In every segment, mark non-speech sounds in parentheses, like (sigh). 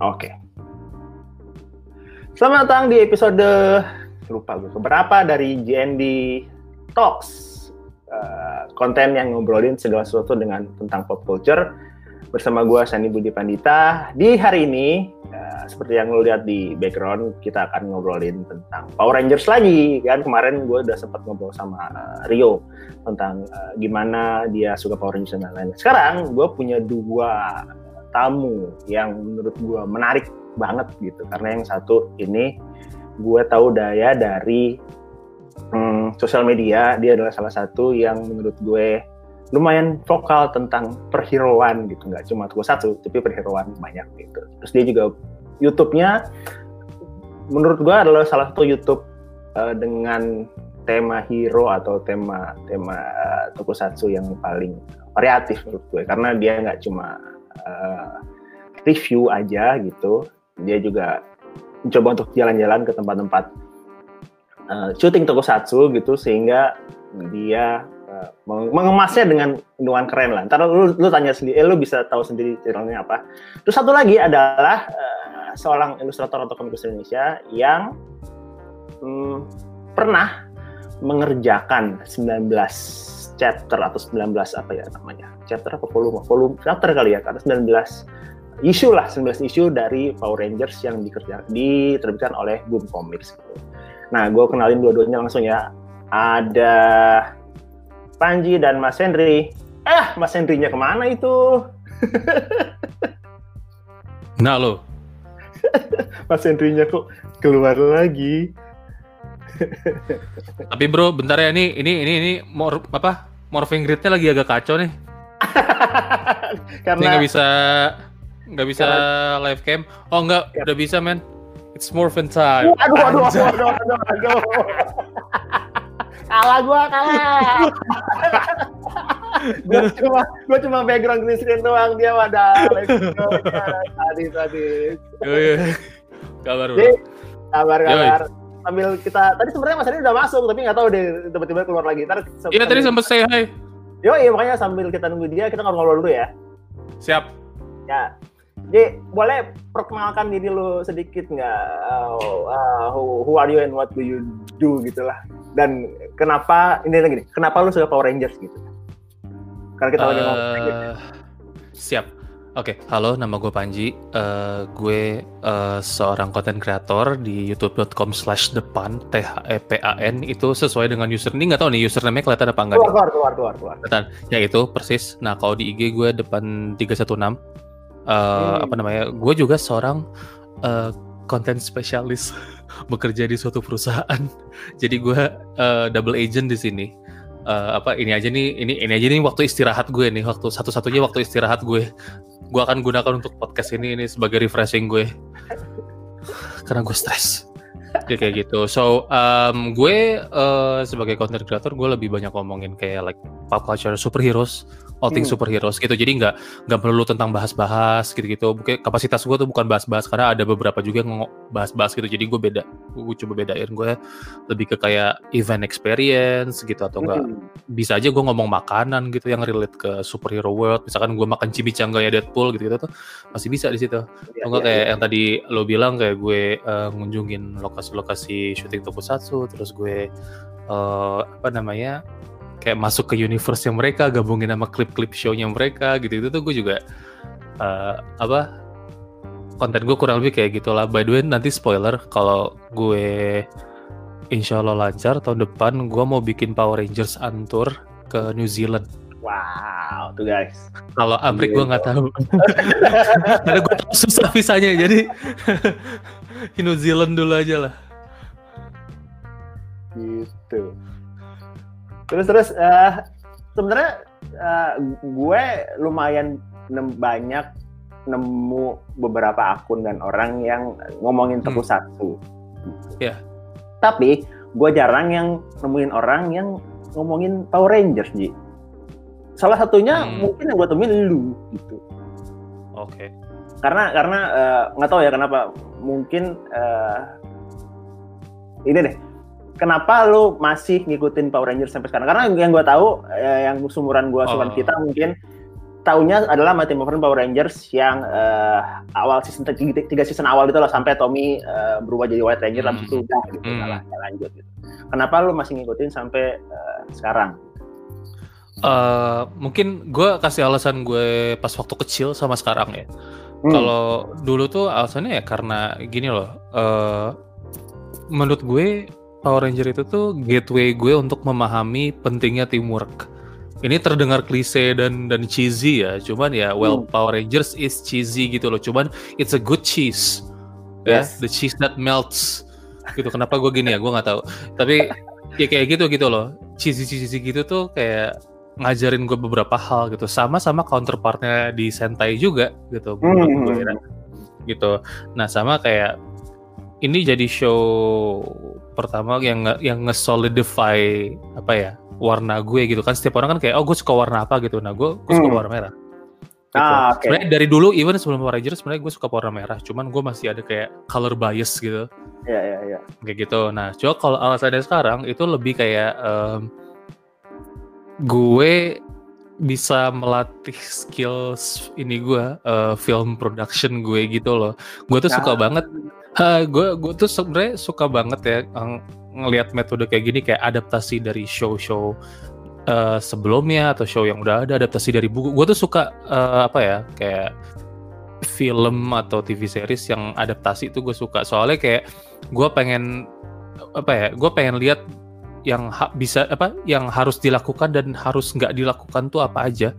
Oke. Selamat datang di episode lupa gue keberapa dari GND Talks. Uh, konten yang ngobrolin segala sesuatu dengan tentang pop culture bersama gue Sani Budi Pandita. Di hari ini uh, seperti yang lo lihat di background kita akan ngobrolin tentang Power Rangers lagi kan kemarin gue udah sempat ngobrol sama uh, Rio tentang uh, gimana dia suka Power Rangers dan lain-lain. Sekarang gue punya dua tamu yang menurut gue menarik banget gitu. Karena yang satu ini gue tahu daya dari hmm, sosial media. Dia adalah salah satu yang menurut gue lumayan vokal tentang perhiroan gitu. Nggak cuma gue satu tapi perhiroan banyak gitu. Terus dia juga YouTube-nya menurut gue adalah salah satu YouTube uh, dengan tema hero atau tema tema uh, tokusatsu yang paling variatif menurut gue. Karena dia nggak cuma uh, review aja gitu dia juga mencoba untuk jalan-jalan ke tempat-tempat uh, syuting tokusatsu gitu sehingga dia uh, mengemasnya dengan dengan keren lah. Ntar lu, lu tanya sendiri, eh, lu bisa tahu sendiri channelnya apa. Terus satu lagi adalah uh, seorang ilustrator atau komikus Indonesia yang um, pernah mengerjakan 19 chapter atau 19 apa ya namanya chapter apa volume volume chapter kali ya karena 19 isu lah 19 isu dari Power Rangers yang dikerja diterbitkan oleh Boom Comics gitu. Nah, gue kenalin dua-duanya langsung ya. Ada Panji dan Mas Henry. Eh, Mas Henry-nya ke mana itu? (laughs) nah lo. (laughs) Mas Henry-nya kok keluar lagi. Tapi bro, bentar ya ini ini ini ini mor apa? Morphing grid-nya lagi agak kacau nih. (laughs) Karena nggak bisa nggak bisa Karena... live cam. Oh nggak, udah bisa men. It's Morphin time. Aduh, aduh, aduh, aduh, aduh, aduh. kalah gua, kalah. gua cuma gua cuma background green screen doang dia pada tadi tadi. Oh iya. Kabar bro. Kabar kabar. Sambil kita tadi sebenarnya Mas Adi udah masuk tapi nggak tahu deh tiba-tiba keluar lagi. Iya tadi sempat say hi. Yo iya makanya sambil kita nunggu dia kita ngobrol dulu ya. Siap. Ya, jadi boleh perkenalkan diri lu sedikit nggak? Uh, uh, who, who are you and what do you do gitulah. Dan kenapa ini lagi nih? Kenapa lu suka Power Rangers gitu? Karena kita uh, lagi ngomong. Gitu. Siap. Oke, okay. halo, nama gue Panji. Uh, gue uh, seorang content creator di youtube.com slash depan, t h e p a n itu sesuai dengan user ini nggak tahu nih username kelihatan apa enggak? Keluar, keluar, keluar, keluar, keluar. Kelihatan. Ya itu persis. Nah kalau di IG gue depan 316 uh, hmm. apa namanya gue juga seorang uh, content spesialis (laughs) bekerja di suatu perusahaan jadi gue uh, double agent di sini uh, apa ini aja nih ini ini aja nih waktu istirahat gue nih waktu satu-satunya waktu istirahat gue gue akan gunakan untuk podcast ini ini sebagai refreshing gue. Karena gue stres. Ya kayak gitu. So um, gue uh, sebagai content creator gue lebih banyak ngomongin kayak like pop culture superheroes all things hmm. superheroes gitu. Jadi nggak nggak perlu tentang bahas-bahas gitu-gitu. Mungkin kapasitas gue tuh bukan bahas-bahas karena ada beberapa juga yang bahas-bahas gitu. Jadi gue beda. Gue coba bedain gue lebih ke kayak event experience gitu atau enggak hmm. bisa aja gue ngomong makanan gitu yang relate ke superhero world. Misalkan gue makan chimichanga ya Deadpool gitu gitu tuh masih bisa di situ. Ya, enggak ya, kayak ya. yang tadi lo bilang kayak gue uh, ngunjungin lokasi-lokasi syuting tokusatsu terus gue uh, apa namanya kayak masuk ke universe yang mereka gabungin sama klip-klip show-nya mereka gitu itu tuh gue juga uh, apa konten gue kurang lebih kayak gitulah by the way nanti spoiler kalau gue insya Allah lancar tahun depan gue mau bikin Power Rangers Antur ke New Zealand Wow, tuh guys. Kalau Amrik gue nggak tahu. (laughs) Karena gue tahu susah visanya, jadi (laughs) New Zealand dulu aja lah. Gitu terus terus uh, sebenarnya uh, gue lumayan nem banyak nemu beberapa akun dan orang yang ngomongin tepuk hmm. satu. Ya. Yeah. Tapi gue jarang yang nemuin orang yang ngomongin Power Rangers, Ji. Salah satunya hmm. mungkin yang gue temuin lu gitu. Oke. Okay. Karena karena eh, nggak uh, tahu ya kenapa mungkin uh, ini deh kenapa lu masih ngikutin Power Rangers sampai sekarang? Karena yang gue tahu, eh, yang sumuran gue, oh. kita mungkin taunya adalah Mighty Morphin Power Rangers yang uh, awal season tiga, season awal itu loh sampai Tommy uh, berubah jadi White Ranger hmm. itu udah gitu hmm. Nah, lanjut gitu. Kenapa lu masih ngikutin sampai uh, sekarang? Uh, mungkin gue kasih alasan gue pas waktu kecil sama sekarang ya. Hmm. Kalau dulu tuh alasannya ya karena gini loh. Uh, menurut gue Power Ranger itu tuh gateway gue untuk memahami pentingnya teamwork. Ini terdengar klise dan dan cheesy ya cuman ya well hmm. Power Rangers is cheesy gitu loh cuman it's a good cheese. Ya yes. the cheese that melts. Gitu kenapa gue gini ya gue nggak tahu. Tapi ya kayak gitu gitu loh. Cheesy cheesy gitu tuh kayak ngajarin gue beberapa hal gitu sama sama counterpartnya di Sentai juga gitu hmm. gue gitu. Nah sama kayak ini jadi show pertama yang yang nge-solidify apa ya warna gue gitu kan setiap orang kan kayak oh gue suka warna apa gitu nah gue gue suka hmm. warna merah gitu. ah, okay. sebenarnya dari dulu even sebelum Power Rangers sebenarnya gue suka warna merah cuman gue masih ada kayak color bias gitu Iya iya iya. Kayak gitu. Nah, coba kalau alasannya sekarang itu lebih kayak um, gue bisa melatih skills ini gue uh, film production gue gitu loh. Gue tuh nah. suka banget. Uh, gue gue tuh sebenarnya suka banget ya ngelihat metode kayak gini kayak adaptasi dari show-show uh, sebelumnya atau show yang udah ada adaptasi dari buku. Gue tuh suka uh, apa ya kayak film atau TV series yang adaptasi itu gue suka. Soalnya kayak gue pengen apa ya gue pengen lihat yang bisa apa yang harus dilakukan dan harus nggak dilakukan tuh apa aja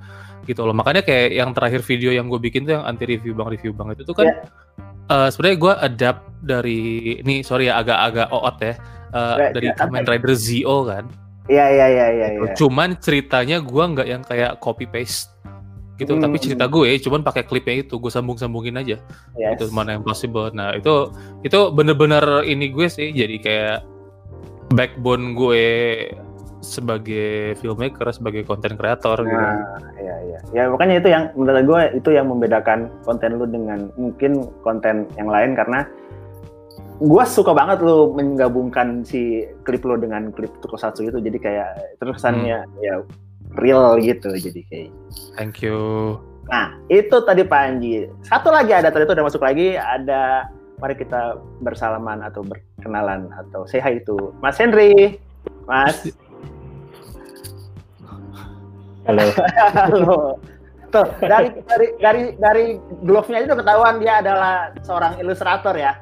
gitu loh. Makanya kayak yang terakhir video yang gue bikin tuh yang anti review bang review bang itu tuh kan yeah. Uh, sebenarnya gue adapt dari ini sorry ya agak-agak oot ya uh, dari ya, Kamen Rider Zio kan. Iya iya iya iya. Ya. Cuman ceritanya gue nggak yang kayak copy paste gitu, hmm. tapi cerita gue cuman pakai klipnya itu gue sambung-sambungin aja. Yes. Itu mana yang possible. Nah itu itu bener-bener ini gue sih jadi kayak backbone gue sebagai filmmaker, sebagai konten kreator gitu. nah, gitu. Iya iya. Ya makanya itu yang menurut gue itu yang membedakan konten lu dengan mungkin konten yang lain karena gue suka banget lo menggabungkan si klip lo dengan klip Tokusatsu itu jadi kayak terusannya hmm. ya real gitu jadi kayak thank you nah itu tadi Panji satu lagi ada tadi itu udah masuk lagi ada mari kita bersalaman atau berkenalan atau say hi itu Mas Henry Mas halo halo tuh dari dari dari dari glove-nya itu ketahuan dia adalah seorang ilustrator ya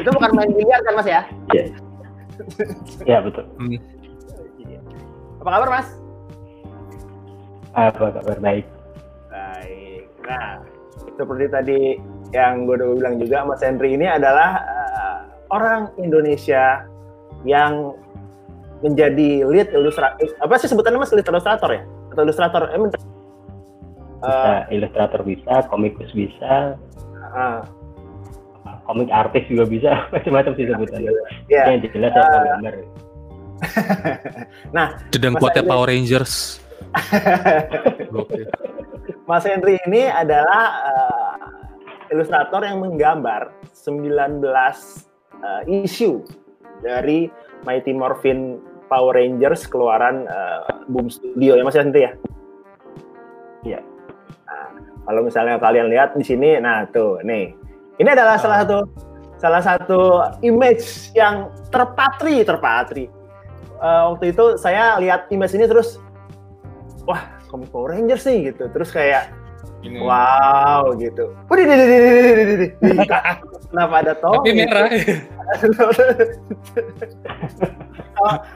itu bukan main biliar kan Mas ya? Iya. Iya betul. Hmm. Apa kabar Mas? Apa kabar baik? Baik. Nah, seperti tadi yang gue udah bilang juga Mas Henry ini adalah uh, orang Indonesia yang menjadi lead ilustrator apa sih sebutannya Mas lead ilustrator ya? Atau ilustrator? Eh, bisa, uh, ilustrator bisa, komikus bisa. Uh, komik artis juga bisa (laughs) macam-macam sih sebutannya. Yeah. Yang jelas saya uh, gambar. nah, sedang kuatnya Power Rangers. (laughs) Mas Henry ini adalah uh, ilustrator yang menggambar 19 uh, isu dari Mighty Morphin Power Rangers keluaran uh, Boom Studio ya Mas Henry ya? Iya. Nah, kalau misalnya kalian lihat di sini, nah tuh nih ini adalah salah ah. satu salah satu image yang terpatri terpatri. Uh, waktu itu saya lihat image ini terus, wah komik Power Rangers sih gitu. Terus kayak ini. wow gitu. Wih, di, di, di, di, di, Kenapa ada Tommy? Tapi merah.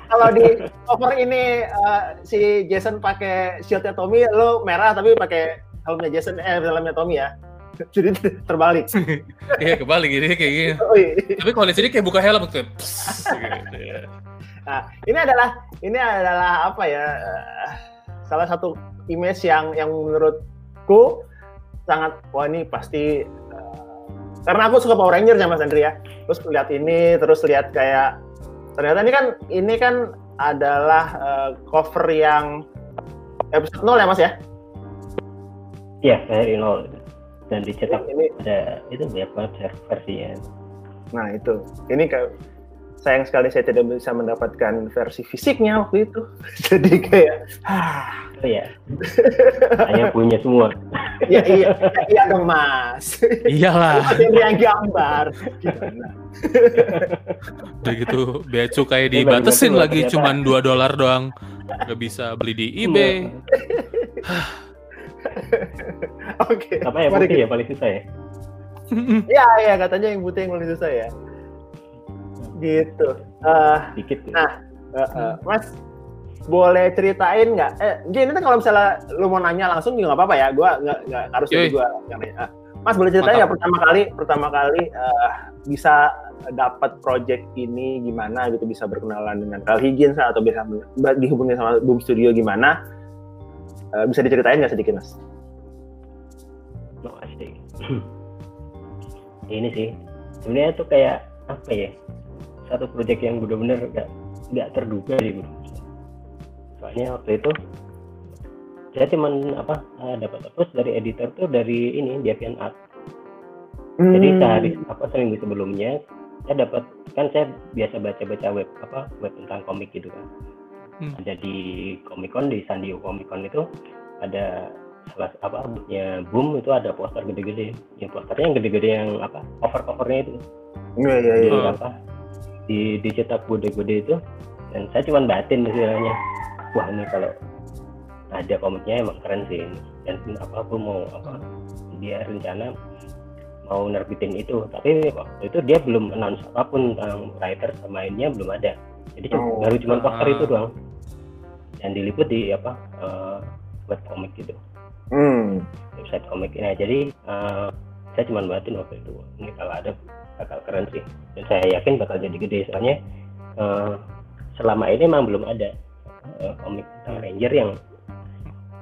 Kalau di cover ini uh, si Jason pakai shieldnya Tommy, lo merah tapi pakai helmnya Jason, eh helmnya Tommy ya. (laughs) jadi terbalik. (laughs) Iya kebalik jadi kayak gini. Oh, iya. Tapi kalau di sini kayak buka helm tuh. gitu, ya. Nah ini adalah ini adalah apa ya salah satu image yang yang menurutku sangat wah ini pasti uh, karena aku suka Power Ranger ya Mas Andri ya. Terus lihat ini terus lihat kayak ternyata ini kan ini kan adalah uh, cover yang episode 0 ya Mas ya? Iya, dari 0 dan dicetak ini ada itu banyak banget versinya? Nah itu. Ini kayak sayang sekali saya tidak bisa mendapatkan versi fisiknya waktu itu (laughs) jadi kayak ah Oh ya. (laughs) Saya punya semua. ya (laughs) iya, ya, iya dong mas. Iyalah. Ada yang gambar. Udah gitu bea cukai Ini dibatasin lagi cuman 2 dolar doang. Gak bisa beli di eBay. Oke. Apa ya putih ya paling susah ya? Ya, ya katanya yang putih yang paling susah ya. Gitu. Eh, Dikit. Nah, eh, eh, Mas, boleh ceritain nggak? Eh, gini kan kalau misalnya lu mau nanya langsung juga nggak apa-apa ya. Gua nggak nggak harus jadi yang nanya. Ah, Mas boleh ceritain nggak pertama kali pertama kali eh, bisa dapat project ini gimana gitu bisa berkenalan dengan Carl Higgins atau bisa dihubungi sama Boom Studio gimana? Eh, bisa diceritain nggak sedikit Mas? Oh, asik. (clears throat) ini sih sebenarnya tuh kayak apa ya satu proyek yang benar-benar nggak nggak terduga sih bro soalnya waktu itu saya cuman apa eh, dapat approach dari editor tuh dari ini Deviant Art jadi Hmm. sehari apa seminggu sebelumnya saya dapat kan saya biasa baca-baca web apa web tentang komik gitu kan Hmm. ada di Comic Con di San Diego Comic Con itu ada salah apa ya boom itu ada poster gede-gede yang posternya yang gede-gede yang apa cover covernya itu Iya iya iya. jadi apa di dicetak gede-gede itu. Dan saya cuma batin istilahnya wah ini kalau ada komiknya emang keren sih ini. Dan apa aku mau apa dia rencana mau nerbitin itu. Tapi waktu itu dia belum announce apa pun tentang writer sama mainnya belum ada. Jadi cuma- Oh. baru cuma poster Ah. itu doang. Dan diliput di apa eh, web komik gitu. Hmm. website komik. Nah jadi eh, saya cuma batin waktu itu ini kalau ada bakal keren sih dan saya yakin bakal jadi gede soalnya eh, selama ini memang belum ada eh, komik tentang Ranger yang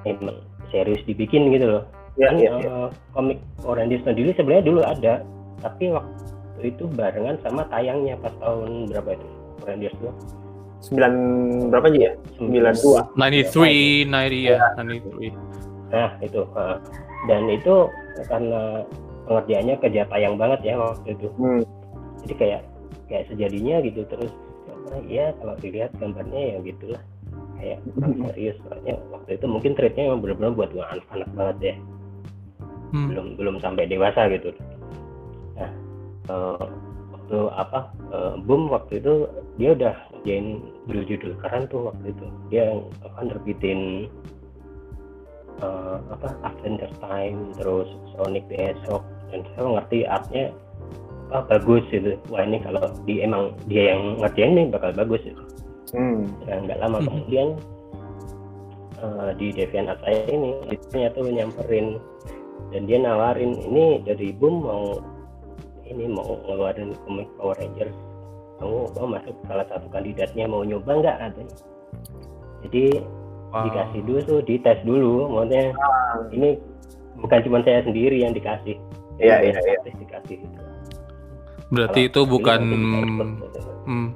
memang serius dibikin gitu loh Iya kan iya. iya. eh, komik Power Rangers sendiri sebenarnya dulu ada tapi waktu itu barengan sama tayangnya pas tahun berapa itu Power Rangers tuh Sembilan berapa aja ya? Sembilan dua. 93, 90 ya, 93. Nah itu eh, dan itu karena pengerjaannya kerja tayang banget ya waktu itu. Hmm. Jadi kayak kayak sejadinya gitu terus ya kalau dilihat gambarnya ya gitulah kayak kurang serius soalnya waktu itu mungkin trade-nya emang benar-benar buat anak-anak banget ya Hmm. belum belum sampai dewasa gitu. Nah eh, waktu apa eh, boom waktu itu dia udah ngerjain judul-judul keren tuh waktu itu dia apa nerbitin eh, apa Adventure Time terus Sonic the Hedgehog dan saya ngerti artnya apa bagus gitu. Wah ini kalau di emang dia yang ngerjain nih bakal bagus gitu. Hmm. dan nggak lama Mhm. kemudian eh, di DeviantArt saya ini dia tuh nyamperin dan dia nawarin ini dari Boom mau ini mau ngeluarin komik Power Rangers. Kamu mau masuk salah satu kandidatnya mau nyoba nggak? katanya. Jadi Wow. dikasih dulu tuh dites dulu maksudnya ini bukan cuma saya sendiri yang dikasih Iya, iya, iya. dikasih gitu. Berarti Kalau itu bukan ikut. hmm,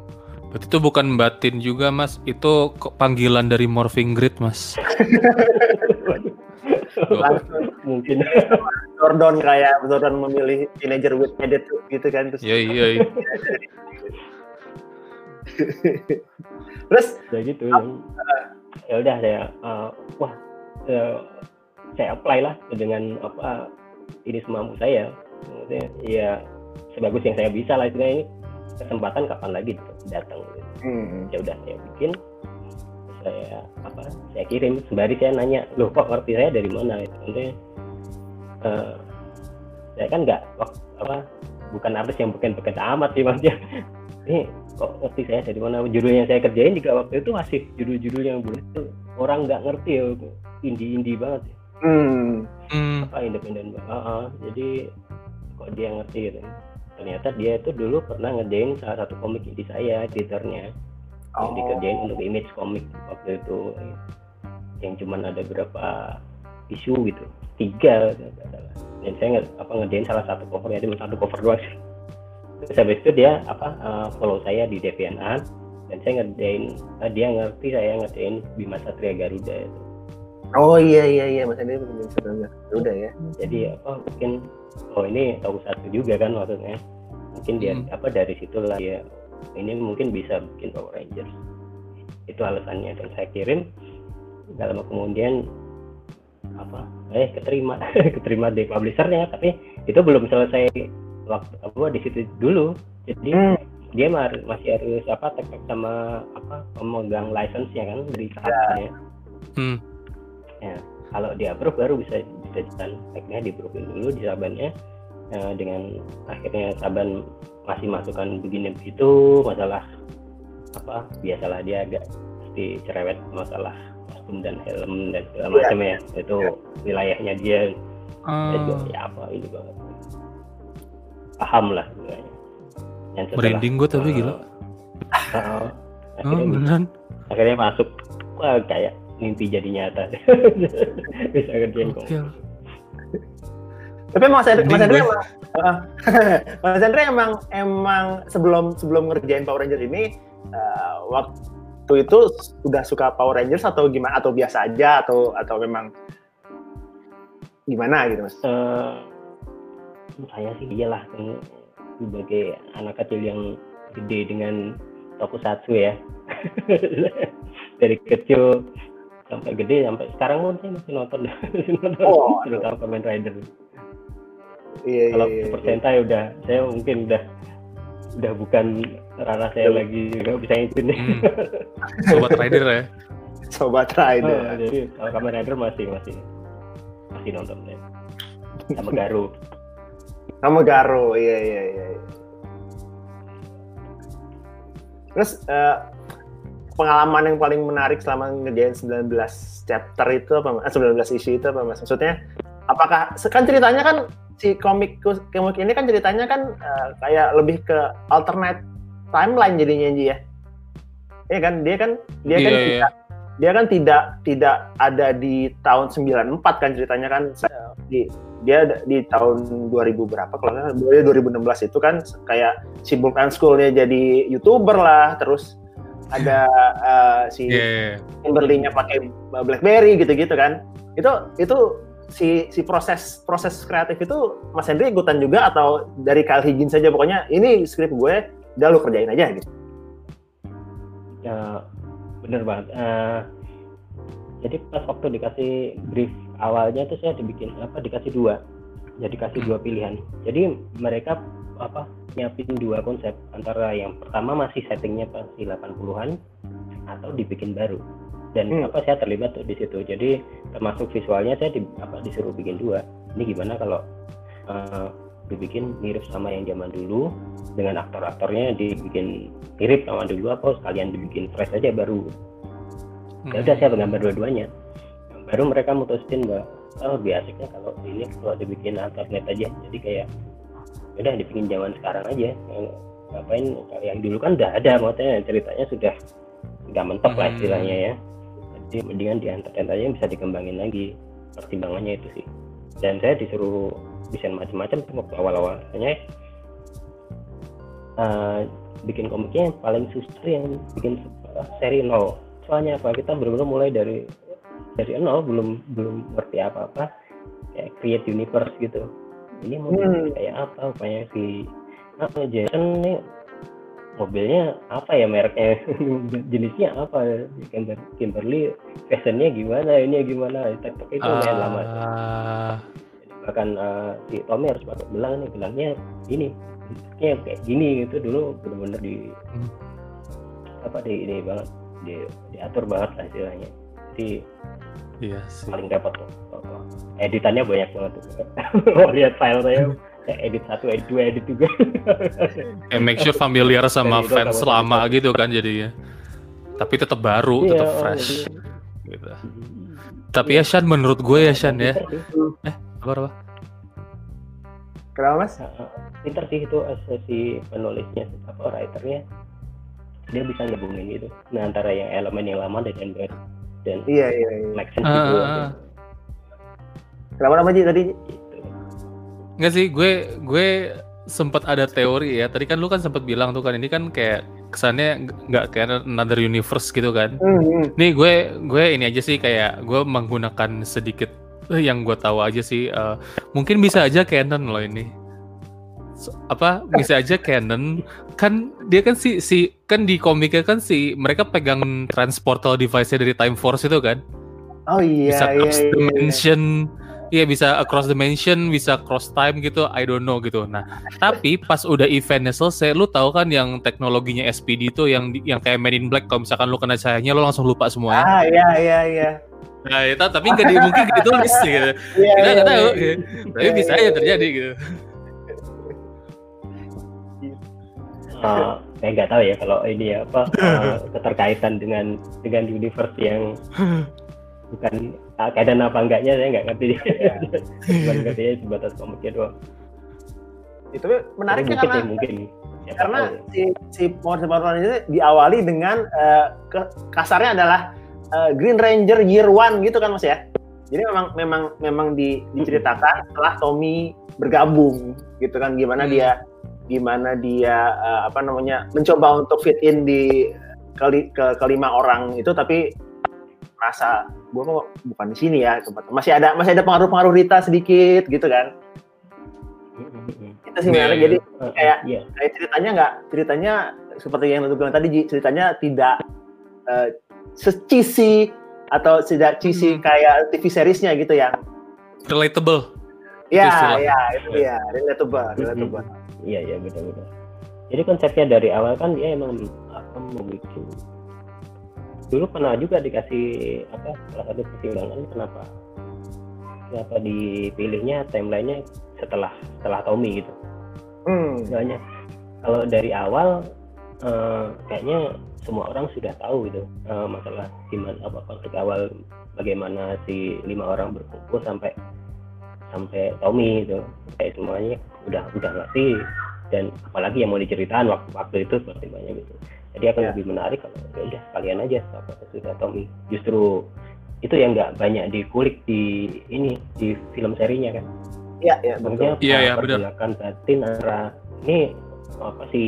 berarti itu bukan batin juga, Mas. Itu panggilan dari morphing grid, Mas. (laughs) Langsung mungkin Jordan kayak Jordan memilih teenager with edit gitu kan terus Iya, iya. iya. (laughs) terus ya gitu yang ya udah saya eh, wah eh, saya apply lah dengan apa ini semampu saya maksudnya ya sebagus yang saya bisa lah itu ini kesempatan kapan lagi datang gitu. hmm. ya udah saya bikin. Saya apa saya kirim. Sembari saya nanya loh kok ngerti saya dari mana? Itu maksudnya eh, saya kan nggak apa bukan artis yang bukan bukan amat sih maksudnya. (laughs) Ini kok ngerti saya dari mana? Judul yang saya kerjain juga waktu itu masih judul-judul yang dulu itu. Orang nggak ngerti ya indie indie banget ya. Hmm. Hmm. apa independen banget. Ah. jadi kok dia ngerti gitu. Ternyata dia itu dulu pernah ngerjain salah satu komik indie saya editornya yang Oh. dikerjain untuk image komik waktu itu. Yang cuman ada berapa isu gitu. Tiga nggak dan saya nge- apa ngerjain salah satu covernya. Cuma satu cover doang sih. Terus habis itu dia apa eh, follow saya di DeviantArt dan saya ngerjain eh, dia ngerti saya ngerjain Bima Satria Garuda itu oh iya iya iya. Mas Andi bikin sebenarnya udah ya. Jadi apa mungkin oh ini tahu satu juga kan maksudnya. Mungkin dia Hmm. apa dari situlah ya ini mungkin bisa bikin Power Rangers. Itu alasannya. Dan saya kirim lama kemudian apa eh keterima. (laughs) Keterima di publishernya tapi itu belum selesai waktu apa di situ dulu. Jadi hmm. dia masih harus apa tek sama apa pemegang license ya kan dari sahabatnya ya. hmm. Ya. Kalau di approve baru bisa bisa jalan tagnya di approve dulu di sabannya ya, dengan akhirnya saban masih masukkan begini begitu masalah apa biasalah dia agak pasti cerewet masalah kostum dan helm dan segala macam ya. Itu wilayahnya dia. Hmm. juga ya apa ini banget. Paham lah sebenarnya. Merinding gue tapi uh, gila. uh, (laughs) akhirnya, oh, beneran? akhirnya masuk wah kayak mimpi jadi nyata. (laughs) Bisa kerjain okay. tapi Mas Andre, Mas Andre emang uh, (laughs) Mas Andre emang emang sebelum sebelum ngerjain Power Ranger ini uh, waktu itu udah suka Power Rangers atau gimana? Atau biasa aja? Atau atau memang gimana gitu Mas? Uh, saya sih iyalah sebagai anak kecil yang gede dengan tokusatsu ya. (laughs) Dari kecil sampai gede sampai sekarang pun saya masih nonton. Masih (laughs) nonton oh, terutama Kamen Rider. Iya, kalau iya, Super iya. Sentai udah saya mungkin udah udah bukan ranah saya lagi nggak bisa ngikutin. Hmm. Sobat Rider ya. (laughs) Sobat Rider. Oh, jadi kalau Kamen Rider masih masih masih nonton ya sama Garu. Sama Garu iya iya iya terus uh, pengalaman yang paling menarik selama ngerjain 19 chapter itu apa eh, 19 issue itu apa mas? Maksudnya apakah kan ceritanya kan si komik komik ini kan ceritanya kan uh, kayak lebih ke alternate timeline jadinya Ji ya. Iya kan dia kan dia yeah, kan yeah. tidak dia kan tidak tidak ada di tahun 94 kan ceritanya kan di dia di tahun 2000 berapa kalau nggak 2016 itu kan kayak sibukkan schoolnya jadi youtuber lah terus ada uh, si yeah. Kimberly-nya pakai BlackBerry gitu-gitu kan. Itu itu si si proses proses kreatif itu Mas Hendri ikutan juga atau dari Kyle Higgins saja pokoknya ini skrip gue udah lu kerjain aja gitu. Ya bener banget. Uh, jadi pas waktu dikasih brief awalnya tuh saya dibikin apa dikasih dua jadi kasih dua pilihan jadi mereka apa nyiapin dua konsep. Antara yang pertama masih settingnya pasti 80-an atau dibikin baru. Dan hmm. apa saya terlibat tuh di situ. Jadi termasuk visualnya saya di, apa disuruh bikin dua. Ini gimana kalau uh, dibikin mirip sama yang zaman dulu dengan aktor-aktornya dibikin mirip sama dulu apa sekalian dibikin fresh aja baru. Ya udah saya menggambar dua-duanya. Baru mereka mutusin bahwa oh lebih asiknya kalau ini kalau dibikin alternate aja. Jadi kayak udah dibikin zaman sekarang aja. Yang ngapain yang dulu kan udah ada maksudnya ceritanya sudah nggak mentok lah hmm. istilahnya ya. Jadi mendingan di entertain aja bisa dikembangin lagi. Pertimbangannya itu sih. Dan saya disuruh desain macam-macam waktu awal-awal. Hanya uh, bikin komiknya yang paling susah yang bikin seri nol. Soalnya apa? Kita benar-benar mulai dari dari nol belum belum ngerti apa-apa. Kayak create universe gitu ini mobil hmm. kayak apa? Upaya si apa Jason nih? Mobilnya apa ya mereknya? (laughs) Jenisnya apa? Kimber Kimberly fashionnya gimana? Ini gimana? TikTok itu uh... lumayan lama. Uh... bahkan uh, si Tommy harus pakai belang nih. Belangnya ini. Kayak kayak gini itu dulu benar-benar di hmm. apa di ini banget. Di diatur banget lah istilahnya. Jadi iya sih. paling dapat tuh editannya banyak banget. (laughs) Tuh oh, lihat file saya edit satu edit dua edit juga eh, make sure familiar sama fans lama gitu kan jadinya. Tapi tetap baru iya, tetap oh, fresh oh, gitu. Tapi ya Shan menurut gue ya Shan ya. Eh apa apa? Kenapa mas? Pinter sih itu si penulisnya apa writernya. Dia bisa gabungin gitu nah antara yang elemen yang lama dan yang baru. Dan iya iya, iya. uh, gitu kenapa nama sih tadi Enggak sih, gue gue sempat ada teori ya. Tadi kan lu kan sempat bilang tuh kan ini kan kayak kesannya nggak kayak another universe gitu kan. Mm-hmm. Nih gue gue ini aja sih kayak gue menggunakan sedikit yang gue tahu aja sih. Uh, mungkin bisa aja canon loh ini. Apa bisa aja canon kan dia kan si si kan di komiknya kan si mereka pegang transportal device-nya dari Time Force itu kan. Oh iya, bisa iya, iya, iya. dimension Iya bisa across dimension, bisa cross time gitu, I don't know gitu. Nah, tapi pas udah eventnya selesai, lu tahu kan yang teknologinya SPD itu yang yang kayak Men in Black, kalau misalkan lu kena cahayanya, lu langsung lupa semuanya. Ah, iya, iya, iya. Nah, itu tapi nggak di, mungkin ditulis gitu. (laughs) Iya, Kita iya, nggak tahu, iya. gitu. tapi Iya, bisa iya, aja iya. terjadi gitu. Eh, saya nggak tahu ya kalau ini ya apa (laughs) eh, keterkaitan dengan dengan universe yang bukan keadaan apa enggaknya saya nggak ngerti Iya. (laughs) cuma ngertinya sebatas komiknya doang Itu menariknya mungkin karena ya mungkin karena ya. si si Power Power Ranger ini diawali dengan eh, ke- kasarnya adalah eh, Green Ranger Year One gitu kan mas ya. Jadi memang memang memang di, diceritakan setelah Tommy bergabung gitu kan gimana Hmm. dia gimana dia eh, apa namanya mencoba untuk fit in di keli, ke kelima orang itu tapi merasa gua kok bukan di sini ya tempat masih ada masih ada pengaruh-pengaruh Rita sedikit gitu kan. Itu sih Iya, menarik iya. jadi kayak iya. kayak ceritanya nggak ceritanya seperti yang lu bilang tadi Ji, ceritanya tidak eh, secisi atau tidak cheesy Hmm. kayak TV seriesnya gitu ya. Relatable. ya ya itu dia. Relatable relatable. Iya iya benar-benar jadi konsepnya dari awal kan dia emang apa membuat dulu pernah juga dikasih apa salah satu pertimbangan kenapa kenapa dipilihnya timelinenya setelah setelah Tommy gitu. Hmm. Soalnya kalau dari awal eh, kayaknya semua orang sudah tahu gitu eh, masalah gimana apa konflik awal bagaimana si lima orang berkumpul sampai sampai Tommy gitu. Kayak semuanya udah udah ngerti dan apalagi yang mau diceritain waktu waktu itu seperti banyak gitu jadi akan Ya. lebih menarik kalau ya udah sekalian aja apa sudah Tommy justru itu yang nggak banyak dikulik di ini di film serinya kan ya ya betul Maksudnya Iya, iya, benar. pergolakan batin antara ini apa si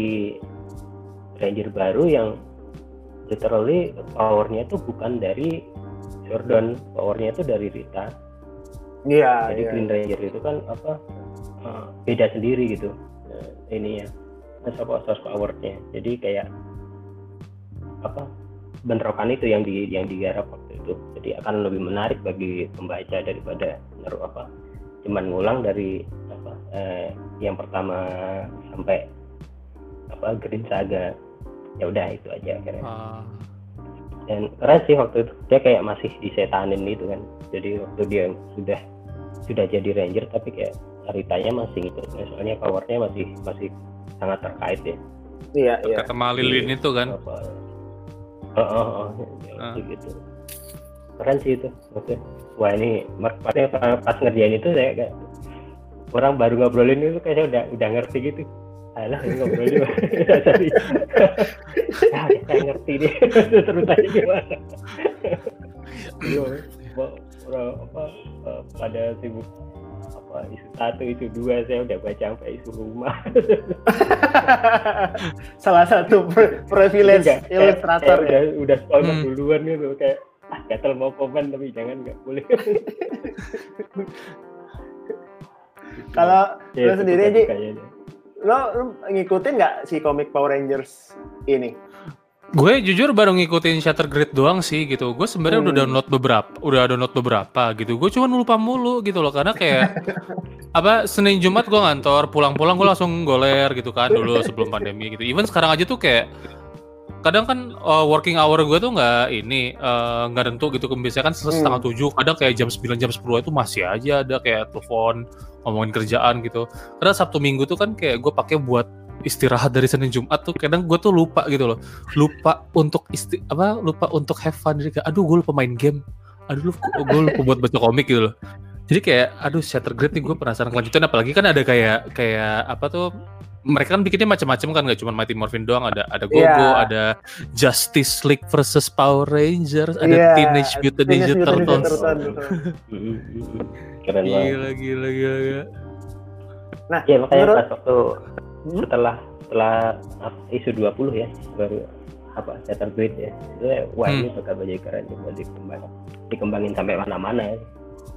Ranger baru yang literally powernya itu bukan dari Jordan, powernya itu dari Rita. iya Jadi iya. Green Ranger itu kan apa uh, beda sendiri gitu. Ini ya source source powernya. Jadi kayak apa bentrokan itu yang di yang digarap waktu itu. Jadi akan lebih menarik bagi pembaca daripada naruh apa cuman ngulang dari apa eh, yang pertama sampai apa Green Saga. Ya udah itu aja akhirnya. Ah, dan keren sih waktu itu. Dia kayak masih disetanin itu kan. Jadi waktu dia sudah sudah jadi ranger tapi kayak ceritanya masih gitu. Nah, soalnya powernya masih masih sangat terkait ya. Iya iya. Kata Malilin itu kan. apa oh, oh, oh, ya, Ah. gitu. Keren sih itu maksudnya. Wah ini Mark pas, pas ngerjain itu saya kayak orang baru ngobrolin itu kayaknya udah udah ngerti gitu. Alah ini ngobrolin dari ah, (laughs) saya ngerti nih (laughs) terus tanya gimana (laughs) apa eh, pada sibuk apa isu satu isu dua saya udah baca sampai isu rumah (laughs) salah satu pri- privilege Enggak, ilustrator kayak ya udah udah spoiler Hmm. duluan gitu kayak ah gatel mau komen tapi jangan nggak boleh (laughs) kalau Ya, lo sendiri dukanya. lo, lo ngikutin nggak si komik Power Rangers ini Gue jujur baru ngikutin Shutter Grid doang sih gitu. Gue sebenarnya udah Hmm. download beberapa, udah download beberapa gitu. Gue cuma lupa mulu gitu loh karena kayak (laughs) apa Senin Jumat gue ngantor, pulang-pulang gue langsung goler gitu kan dulu sebelum pandemi gitu. Even sekarang aja tuh kayak kadang kan uh, working hour gue tuh nggak ini uh, nggak tentu gitu. Biasanya kan Hmm. setengah tujuh, kadang kayak jam 9 jam 10 itu masih aja ada kayak telepon ngomongin kerjaan gitu. Karena Sabtu Minggu tuh kan kayak gue pakai buat istirahat dari Senin Jumat tuh kadang gue tuh lupa gitu loh. Lupa untuk isti apa lupa untuk have fun. Jadi kayak aduh gue lupa main game. Aduh gue lupa buat baca komik gitu loh. Jadi kayak aduh Shutter Grid nih gue penasaran kelanjutan apalagi kan ada kayak kayak apa tuh mereka kan bikinnya macam-macam kan gak cuma Mighty Morphin doang. Ada ada Gogo Iya. ada Justice League versus Power Rangers ada Iya, Teenage Mutant Ninja Turtles. Keren banget. Gila gila gila, gila. nah ya makanya menurut pas waktu Hmm? setelah setelah isu 20 ya baru apa Shutter Grid ya itu ya, wah ini Hmm. bakal jadi keren juga dikembang dikembangin sampai mana-mana ya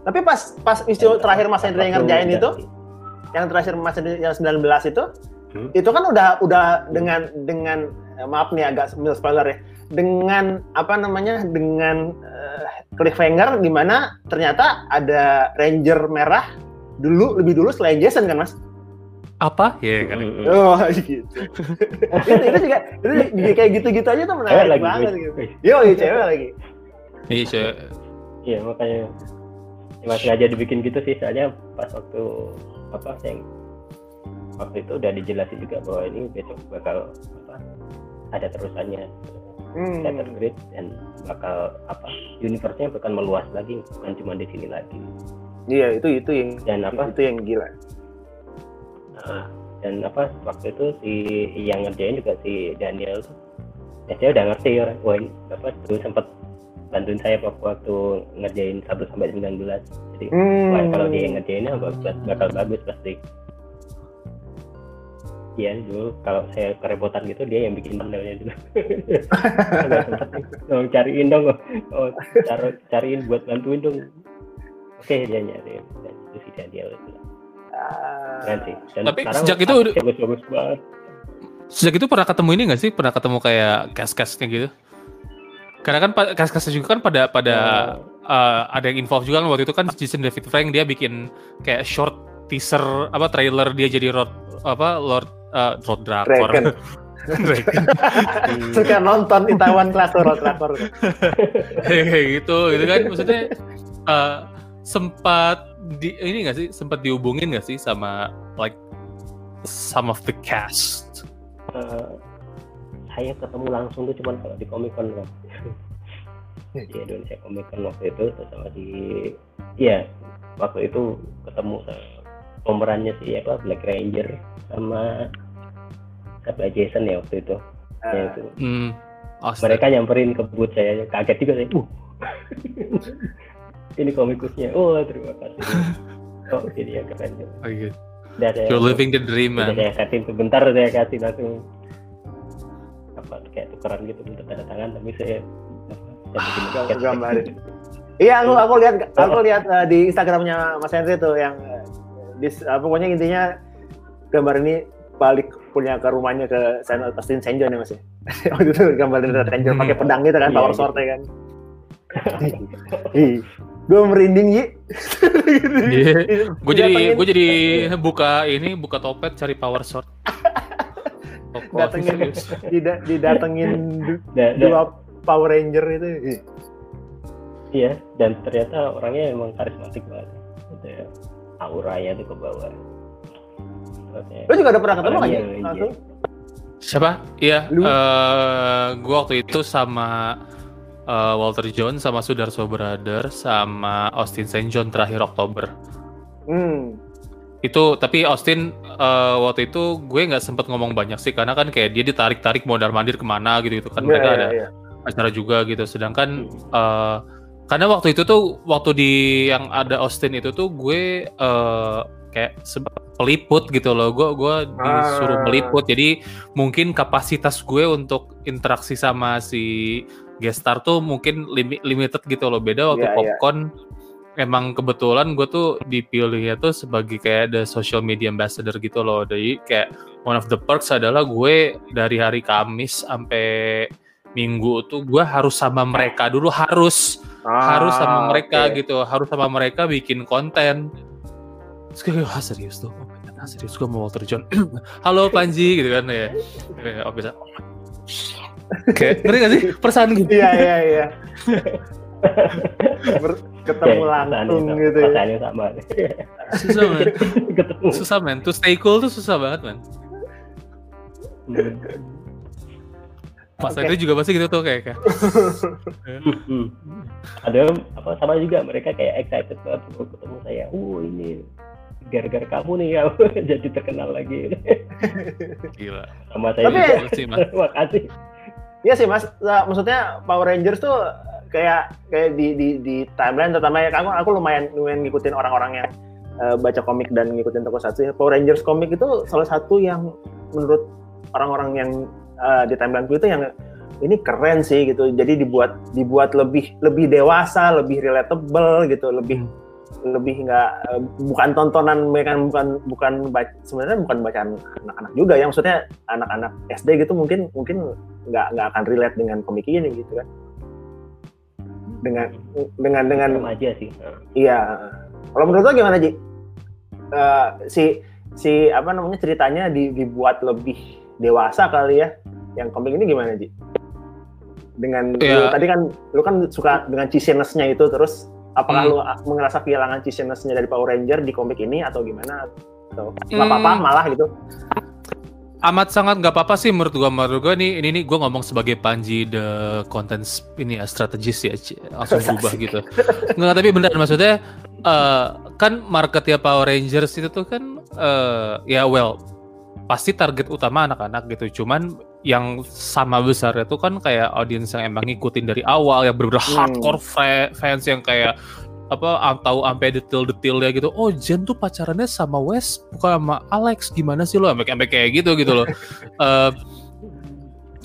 tapi pas pas isu terakhir Mas Hendra yang ngerjain itu yang terakhir Mas Hendra yang 19 itu Hmm. itu kan udah udah dengan dengan eh, maaf nih agak spoiler ya dengan apa namanya dengan uh, cliffhanger di mana ternyata ada ranger merah dulu lebih dulu selain Jason kan mas apa? Ya kan? Mm-mm. oh (laughs) gitu. Itu, itu juga itu juga kayak gitu-gitu aja tuh Cewek menarik lagi banget gitu. Yo iya cewek (laughs) lagi. Iya saya- Iya makanya. Emang sengaja dibikin gitu sih soalnya pas waktu apa yang waktu itu udah dijelasin juga bahwa ini besok bakal apa ada terusannya. Hmm. Shattered Grid dan bakal apa universe-nya bakal meluas lagi bukan cuma di sini lagi. Iya itu itu yang dan apa? itu yang gila Nah, dan apa waktu itu si yang ngerjain juga si Daniel tuh ya dia udah ngerti ya wah ini apa dulu sempat bantuin saya waktu, ngerjain 1 sampai 19 jadi hmm. wah kalau dia ngerjainnya bakal, bakal bagus pasti Iya dulu kalau saya kerepotan gitu dia yang bikin thumbnailnya dulu. (laughs) Oh, cariin dong, oh, cari, cariin buat bantuin dong. Oke dia nyari itu si Daniel itu. Keren sih. Dan Tapi sejak itu udah- bagus-bagus banget. Sejak itu pernah ketemu ini gak sih? Pernah ketemu kayak cast-castnya gitu? Karena kan cast-castnya juga kan pada pada uh, ada yang involved juga kan waktu itu kan Jason David Frank dia bikin kayak short teaser apa trailer dia jadi Lord apa Lord uh, Lord Drakor. (laughs) (laughs) Suka nonton Itaewon Class Road Drakor kayak gitu gitu kan maksudnya uh, sempat di ini gak sih sempat dihubungin gak sih sama like some of the cast Eh, saya ketemu langsung tuh cuman kalau di Comic Con kan. di Indonesia Comic Con waktu itu terus sama di iya waktu itu ketemu sama pemerannya si apa Black Ranger sama siapa Jason ya waktu itu. Ya, Ah, itu. hmm Austin. Mereka nyamperin ke booth saya kaget juga saya. Uh. (laughs) ini komikusnya. Oh, terima kasih. (laughs) Oh, jadi ya keren. Oh, gitu. Udah You're living the dream udah man saya kasih sebentar saya kasih langsung apa kayak tukeran gitu minta tanda tangan tapi saya gambarin. Iya, aku aku lihat aku lihat uh, di Instagramnya Mas Henry tuh yang uh, di, uh, pokoknya intinya gambar ini balik punya ke rumahnya ke San Austin St. John ya Mas ya. (laughs) Waktu itu gambarin Red Ranger pakai pedang gitu kan, Iya, power sword kan. (laughs) gue merinding Yi. Iya. (laughs) gue jadi gue jadi (laughs) buka ini buka topet cari power sword Toko Datengin. (laughs) dida- didatengin dua Power Ranger itu. Iya dan ternyata orangnya emang karismatik banget Itu ya, auranya tuh ke bawah Lu juga udah pernah ketemu kan Iya, ya? iya. Siapa iya Lu? eh gue waktu itu sama eh, Walter John sama Sudarso Brother sama Austin St. John terakhir Oktober Hmm. itu tapi Austin eh, waktu itu gue nggak sempet ngomong banyak sih karena kan kayak dia ditarik-tarik mondar mandir ke mana gitu itu kan Iya, mereka iya, ada iya. acara juga gitu sedangkan eh, karena waktu itu tuh waktu di yang ada Austin itu tuh gue eh, kayak peliput gitu loh gue gue disuruh Ah. meliput jadi mungkin kapasitas gue untuk interaksi sama si gestar tuh mungkin limi- limited gitu loh. Beda waktu Iya, iya. popcorn emang kebetulan gue tuh dipilihnya tuh sebagai kayak the social media ambassador gitu loh. Jadi kayak one of the perks adalah gue dari hari Kamis sampai Minggu tuh gue harus sama mereka dulu harus harus sama Ah, mereka oke. gitu. Harus sama mereka bikin konten. Terus gue ah serius tuh oh my God, ah, serius gue mau Walter John (clears throat) halo Panji gitu kan ya. Eh, oh kayak ngerti gak sih? Perasaan gitu. Iya iya iya. (laughs) Ketemu Oke, langsung perasaannya gitu ya. sama. Susah man. (laughs) Ketemu. Susah man. To stay cool tuh susah banget man. Hmm. Mas Oke. Henry juga pasti gitu tuh kayak, kayak. Hmm. ada apa sama juga mereka kayak excited banget ketemu saya. Uh ini gara-gara kamu nih ya. (laughs) Jadi terkenal lagi. Gila. Sama saya Tapi- juga. Gila Iya sih mas, maksudnya Power Rangers tuh kayak kayak di di di timeline terutama ya aku aku lumayan lumayan ngikutin orang-orang yang eh, baca komik dan ngikutin tokusatsu. ya. Power Rangers komik itu salah satu yang menurut orang-orang yang eh, di timeline itu yang ini keren sih gitu. Jadi dibuat dibuat lebih lebih dewasa, lebih relatable gitu, lebih lebih nggak uh, bukan tontonan mereka bukan bukan sebenarnya bukan bacaan anak-anak juga yang maksudnya anak-anak SD gitu mungkin mungkin nggak nggak akan relate dengan komik ini gitu kan. Dengan dengan dengan aja sih. Iya. Kalau menurut lo gimana Ji? Uh, si si apa namanya ceritanya dibuat lebih dewasa kali ya yang komik ini gimana Ji? Dengan yeah. lu, tadi kan lu kan suka dengan cheesiness-nya itu terus apakah hmm. lu merasa kehilangan cheesiness-nya dari Power Ranger di komik ini atau gimana atau nggak hmm. apa-apa malah gitu amat sangat nggak apa-apa sih menurut gua menurut gua nih ini nih gua ngomong sebagai Panji the content ini ya strategis ya langsung berubah gitu nggak tapi benar maksudnya uh, kan marketnya Power Rangers itu tuh kan uh, ya well pasti target utama anak-anak gitu. Cuman yang sama besar itu kan kayak audiens yang emang ngikutin dari awal yang bener-bener hmm. hardcore fans yang kayak apa tahu sampai detail-detailnya gitu. Oh, Jen tuh pacarannya sama Wes bukan sama Alex. Gimana sih lo sampai kayak gitu gitu loh. (laughs) uh,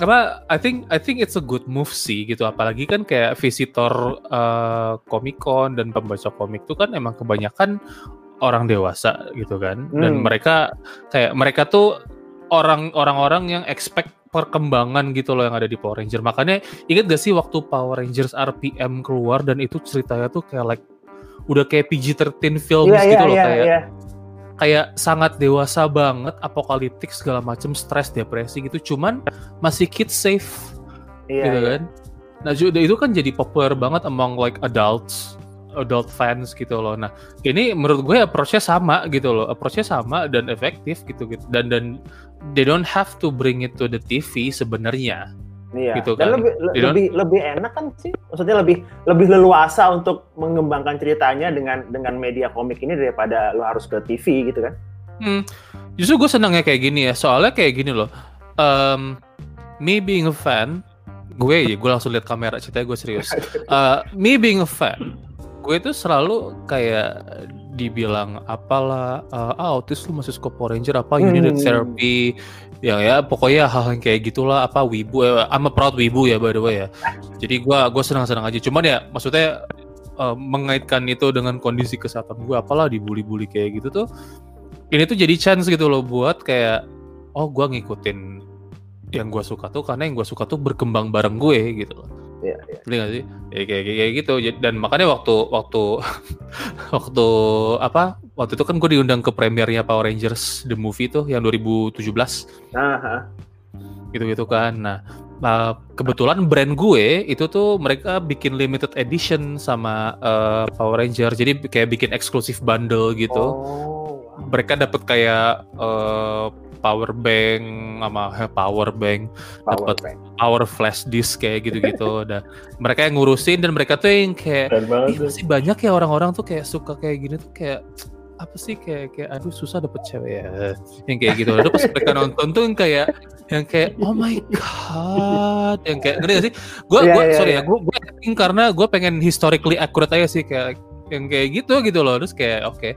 apa I think I think it's a good move sih gitu apalagi kan kayak visitor uh, Comic Con dan pembaca komik tuh kan emang kebanyakan orang dewasa gitu kan hmm. dan mereka kayak mereka tuh orang orang-orang yang expect perkembangan gitu loh yang ada di Power Ranger makanya inget gak sih waktu Power Rangers RPM keluar dan itu ceritanya tuh kayak like udah kayak PG-13 film yeah, gitu yeah, loh yeah, kayak yeah. kayak sangat dewasa banget apokaliptik segala macam stres depresi gitu cuman masih kids safe yeah, gitu yeah. kan nah itu kan jadi populer banget among like adults adult fans gitu loh. Nah, ini menurut gue approach-nya sama gitu loh. Approach-nya sama dan efektif gitu gitu. Dan dan they don't have to bring it to the TV sebenarnya. Iya. Gitu dan kan. lebih lebih lebih enak kan sih. Maksudnya lebih lebih leluasa untuk mengembangkan ceritanya dengan dengan media komik ini daripada lo harus ke TV gitu kan. Hmm. Justru gue senangnya kayak gini ya. Soalnya kayak gini loh. Um, me being a fan, gue ya gue langsung lihat kamera ceritanya gue serius. Uh, (laughs) me being a fan, gue itu selalu kayak dibilang apalah uh, ah autis lu masih suka Power Ranger apa you need therapy ya ya pokoknya hal yang kayak gitulah apa wibu eh, I'm a proud wibu ya by the way ya. Jadi gue gue senang-senang aja cuman ya maksudnya uh, mengaitkan itu dengan kondisi kesehatan gue apalah dibully-bully kayak gitu tuh ini tuh jadi chance gitu loh buat kayak oh gue ngikutin yang gue suka tuh karena yang gue suka tuh berkembang bareng gue gitu loh Iya, iya. gak sih? Ya, kayak, kayak gitu. Dan makanya waktu waktu (laughs) waktu apa? Waktu itu kan gue diundang ke premiernya Power Rangers the movie tuh yang 2017. Nah, gitu-gitu kan. Nah, uh, kebetulan brand gue itu tuh mereka bikin limited edition sama uh, Power Ranger. Jadi kayak bikin eksklusif bundle gitu. Oh. Mereka dapat kayak uh, power bank sama power bank dapat power flash disk kayak gitu-gitu. (laughs) Dan mereka yang ngurusin dan mereka tuh yang kayak Ih, masih banyak ya orang-orang tuh kayak suka kayak gini tuh kayak apa sih kayak kayak aduh susah dapet cewek ya. Yang kayak gitu. Lalu pas mereka nonton tuh yang kayak yang kayak oh my god. Yang kayak ngerti gak sih? Gue yeah, gue yeah, sorry yeah. ya gue gue karena gue pengen historically accurate aja sih kayak yang kayak gitu gitu loh. Terus kayak oke. okay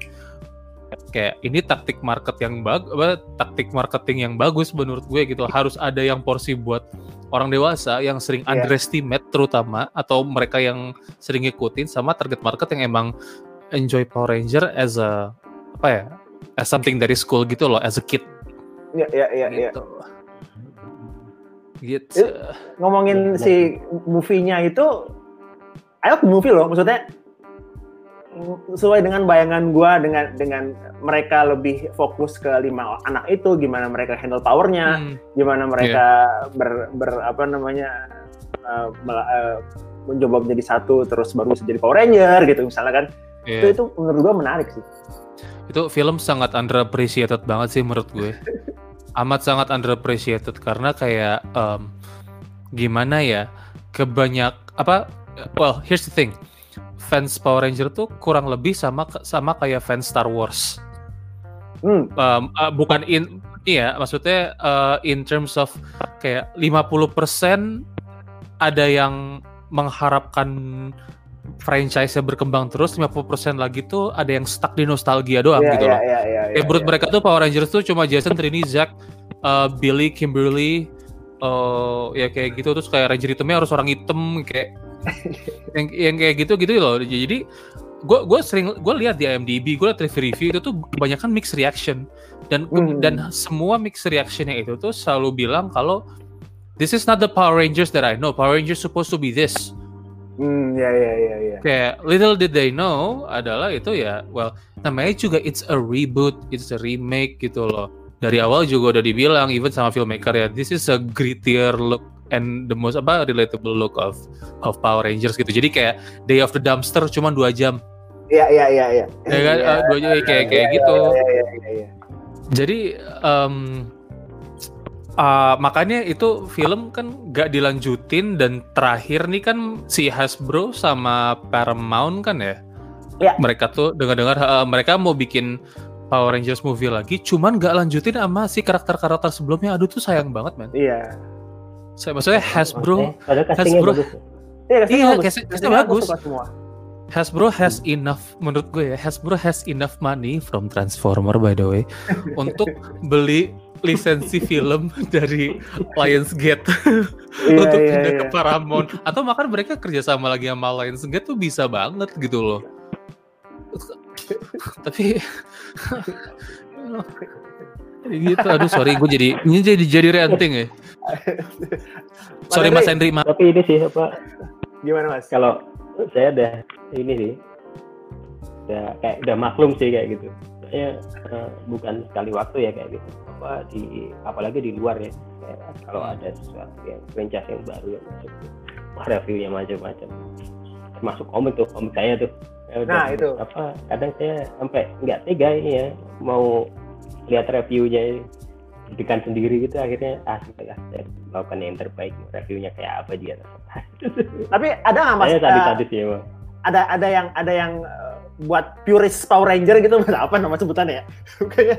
kayak ini taktik market yang bagus taktik marketing yang bagus menurut gue gitu harus ada yang porsi buat orang dewasa yang sering yeah. underestimate terutama atau mereka yang sering ngikutin sama target market yang emang enjoy Power Ranger as a apa ya as something dari school gitu loh as a kid Iya iya iya gitu. gitu. Ngomongin si movie-nya itu ayo movie loh maksudnya sesuai dengan bayangan gue dengan dengan mereka lebih fokus ke lima anak itu gimana mereka handle powernya hmm. gimana mereka yeah. ber, ber apa namanya uh, uh, mencoba menjadi satu terus baru bisa jadi Power Ranger gitu misalnya kan yeah. itu itu menurut gue menarik sih itu film sangat underappreciated banget sih menurut gue amat sangat underappreciated karena kayak um, gimana ya kebanyak apa well here's the thing fans Power Ranger tuh kurang lebih sama sama kayak fans Star Wars. Hmm. Um, uh, bukan in iya maksudnya uh, in terms of kayak 50% ada yang mengharapkan franchise-nya berkembang terus 50% lagi tuh ada yang stuck di nostalgia doang yeah, gitu yeah, loh. Yeah, yeah, yeah, yeah, mereka tuh Power Rangers tuh cuma Jason, Trini, Zack, uh, Billy, Kimberly, uh, ya kayak gitu terus kayak Ranger hitamnya harus orang hitam kayak yang yang kayak gitu gitu loh. Jadi gue gue sering gue lihat di IMDb gue lihat review-review itu tuh kebanyakan mixed reaction. Dan Hmm. dan semua mixed reactionnya itu tuh selalu bilang kalau this is not the Power Rangers that I know. Power Rangers supposed to be this. Hmm, ya ya ya ya. kayak little did they know adalah itu ya well namanya juga it's a reboot it's a remake gitu loh. Dari awal juga udah dibilang even sama filmmaker ya this is a grittier look and the most apa relatable look of of Power Rangers gitu jadi kayak Day of the Dumpster cuma dua jam Iya iya iya iya. ya kan Iya, Eh, dua jam kayak kayak iya, gitu Iya iya iya iya. jadi em, uh, makanya itu film kan gak dilanjutin dan terakhir nih kan si Hasbro sama Paramount kan ya. Ya. Mereka tuh dengar-dengar uh, mereka mau bikin Power Rangers movie lagi, cuman gak lanjutin sama si karakter-karakter sebelumnya. Aduh tuh sayang banget man. Iya. Saya maksudnya Hasbro, Padahal Hasbro. bagus. Iya, castingnya Iya, bagus. castingnya semua. Hasbro has enough menurut gue ya. Hasbro has enough money from Transformer by the way (laughs) untuk beli lisensi film dari Lionsgate Iya untuk iya pindah iya. ke Paramount atau bahkan mereka kerjasama lagi sama Lionsgate tuh bisa banget gitu loh tapi (laughs) gitu aduh sorry gue jadi ini jadi jadi ranting ya (laughs) sorry Mas Henry maaf Tapi ini sih apa Gimana Mas? kalau saya udah ini sih udah kayak udah maklum sih kayak gitu. Saya eh, bukan sekali waktu ya kayak gitu. Apa di apalagi di luar ya. Kayak kalau ada sesuatu yang franchise yang baru yang masuk wah, reviewnya macam-macam. Termasuk komik tuh, komik saya tuh. Ya udah, Nah, itu. apa kadang saya sampai nggak tega ini ya mau lihat reviewnya deg sendiri gitu akhirnya ah sudah lah saya melakukan yang terbaik. Reviewnya kayak apa dia? (laughs) Tapi ada nggak Mas? tadi eh, tadi sih emang ada ada yang ada yang eh, buat purist Power Ranger gitu? (laughs) Mas? apa nama sebutannya ya? (laughs) Kayaknya.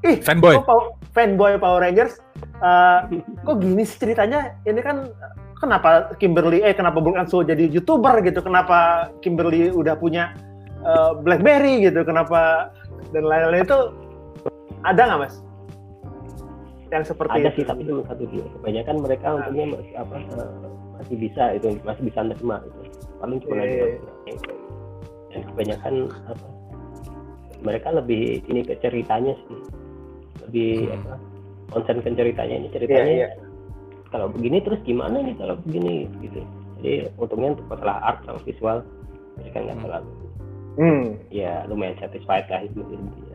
Ih fanboy. kok fanboy Power Rangers? Eh, kok gini sih ceritanya? Ini kan kenapa Kimberly eh kenapa Brooke Anso jadi youtuber gitu? Kenapa Kimberly udah punya eh, BlackBerry gitu? Kenapa dan lain-lain itu ada nggak mas yang seperti ada itu. sih tapi cuma satu dua kebanyakan mereka untungnya masih apa eh, masih bisa itu masih bisa nerima itu paling cuma Iya, ada iya, dan kebanyakan apa mereka lebih ini ke ceritanya sih. Lebih Hmm. apa konsen ke ceritanya ini. Ceritanya iya. kalau begini terus gimana nih kalau begini gitu. Jadi untungnya untuk masalah art sama visual mereka nggak Hmm. terlalu Hmm. ya lumayan satisfied lah itu. intinya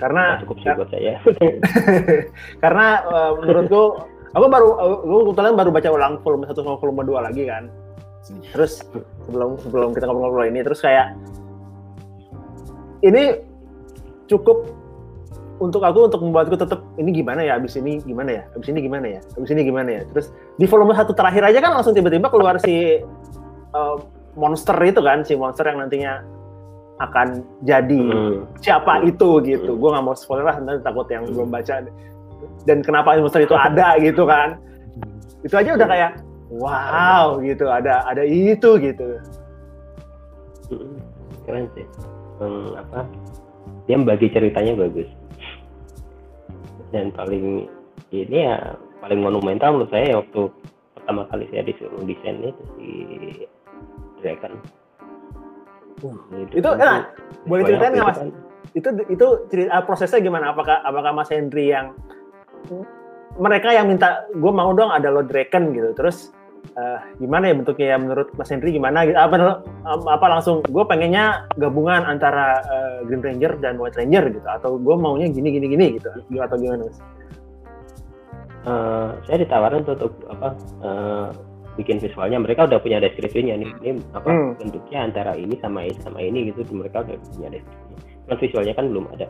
Karena- cukup sih buat saya. (laughs) Karena eh, menurutku aku baru aku kebetulan baru baca ulang volume 1 sama volume 2 lagi kan. Terus sebelum sebelum kita ngobrol-ngobrol ini terus kayak ini cukup untuk aku untuk membuatku tetap ini gimana ya abis ini gimana ya abis ini gimana ya abis ini gimana ya. Terus di volume satu terakhir aja kan langsung tiba-tiba keluar si eh, monster itu kan si monster yang nantinya akan jadi. Hmm. siapa itu gitu. Gue nggak mau spoiler lah, nanti takut yang belum baca. Dan kenapa monster itu ada gitu kan? Itu aja udah kayak wow gitu, ada ada itu gitu. Mm, keren sih. Hmm, apa? Dia membagi ceritanya bagus. Dan paling ini ya paling monumental menurut saya waktu pertama kali saya disuruh desain itu si Dragon Uh, Itu, enak. sih, Boleh ceritain nggak mas? kan. Itu itu cerita prosesnya gimana? Apakah apakah Mas Hendri yang mereka yang minta gue mau dong ada lo Draken gitu. Terus eh, gimana ya bentuknya ya menurut Mas Hendri gimana gitu? Apa apa langsung gue pengennya gabungan antara eh, Green Ranger dan White Ranger gitu atau gue maunya gini gini gini gitu atau gimana mas? Eh, saya ditawarin untuk apa eh, bikin visualnya mereka udah punya deskripsinya. Nih ini apa Hmm. bentuknya antara ini sama ini sama ini gitu mereka udah punya deskripsinya. Cuman visualnya kan belum ada.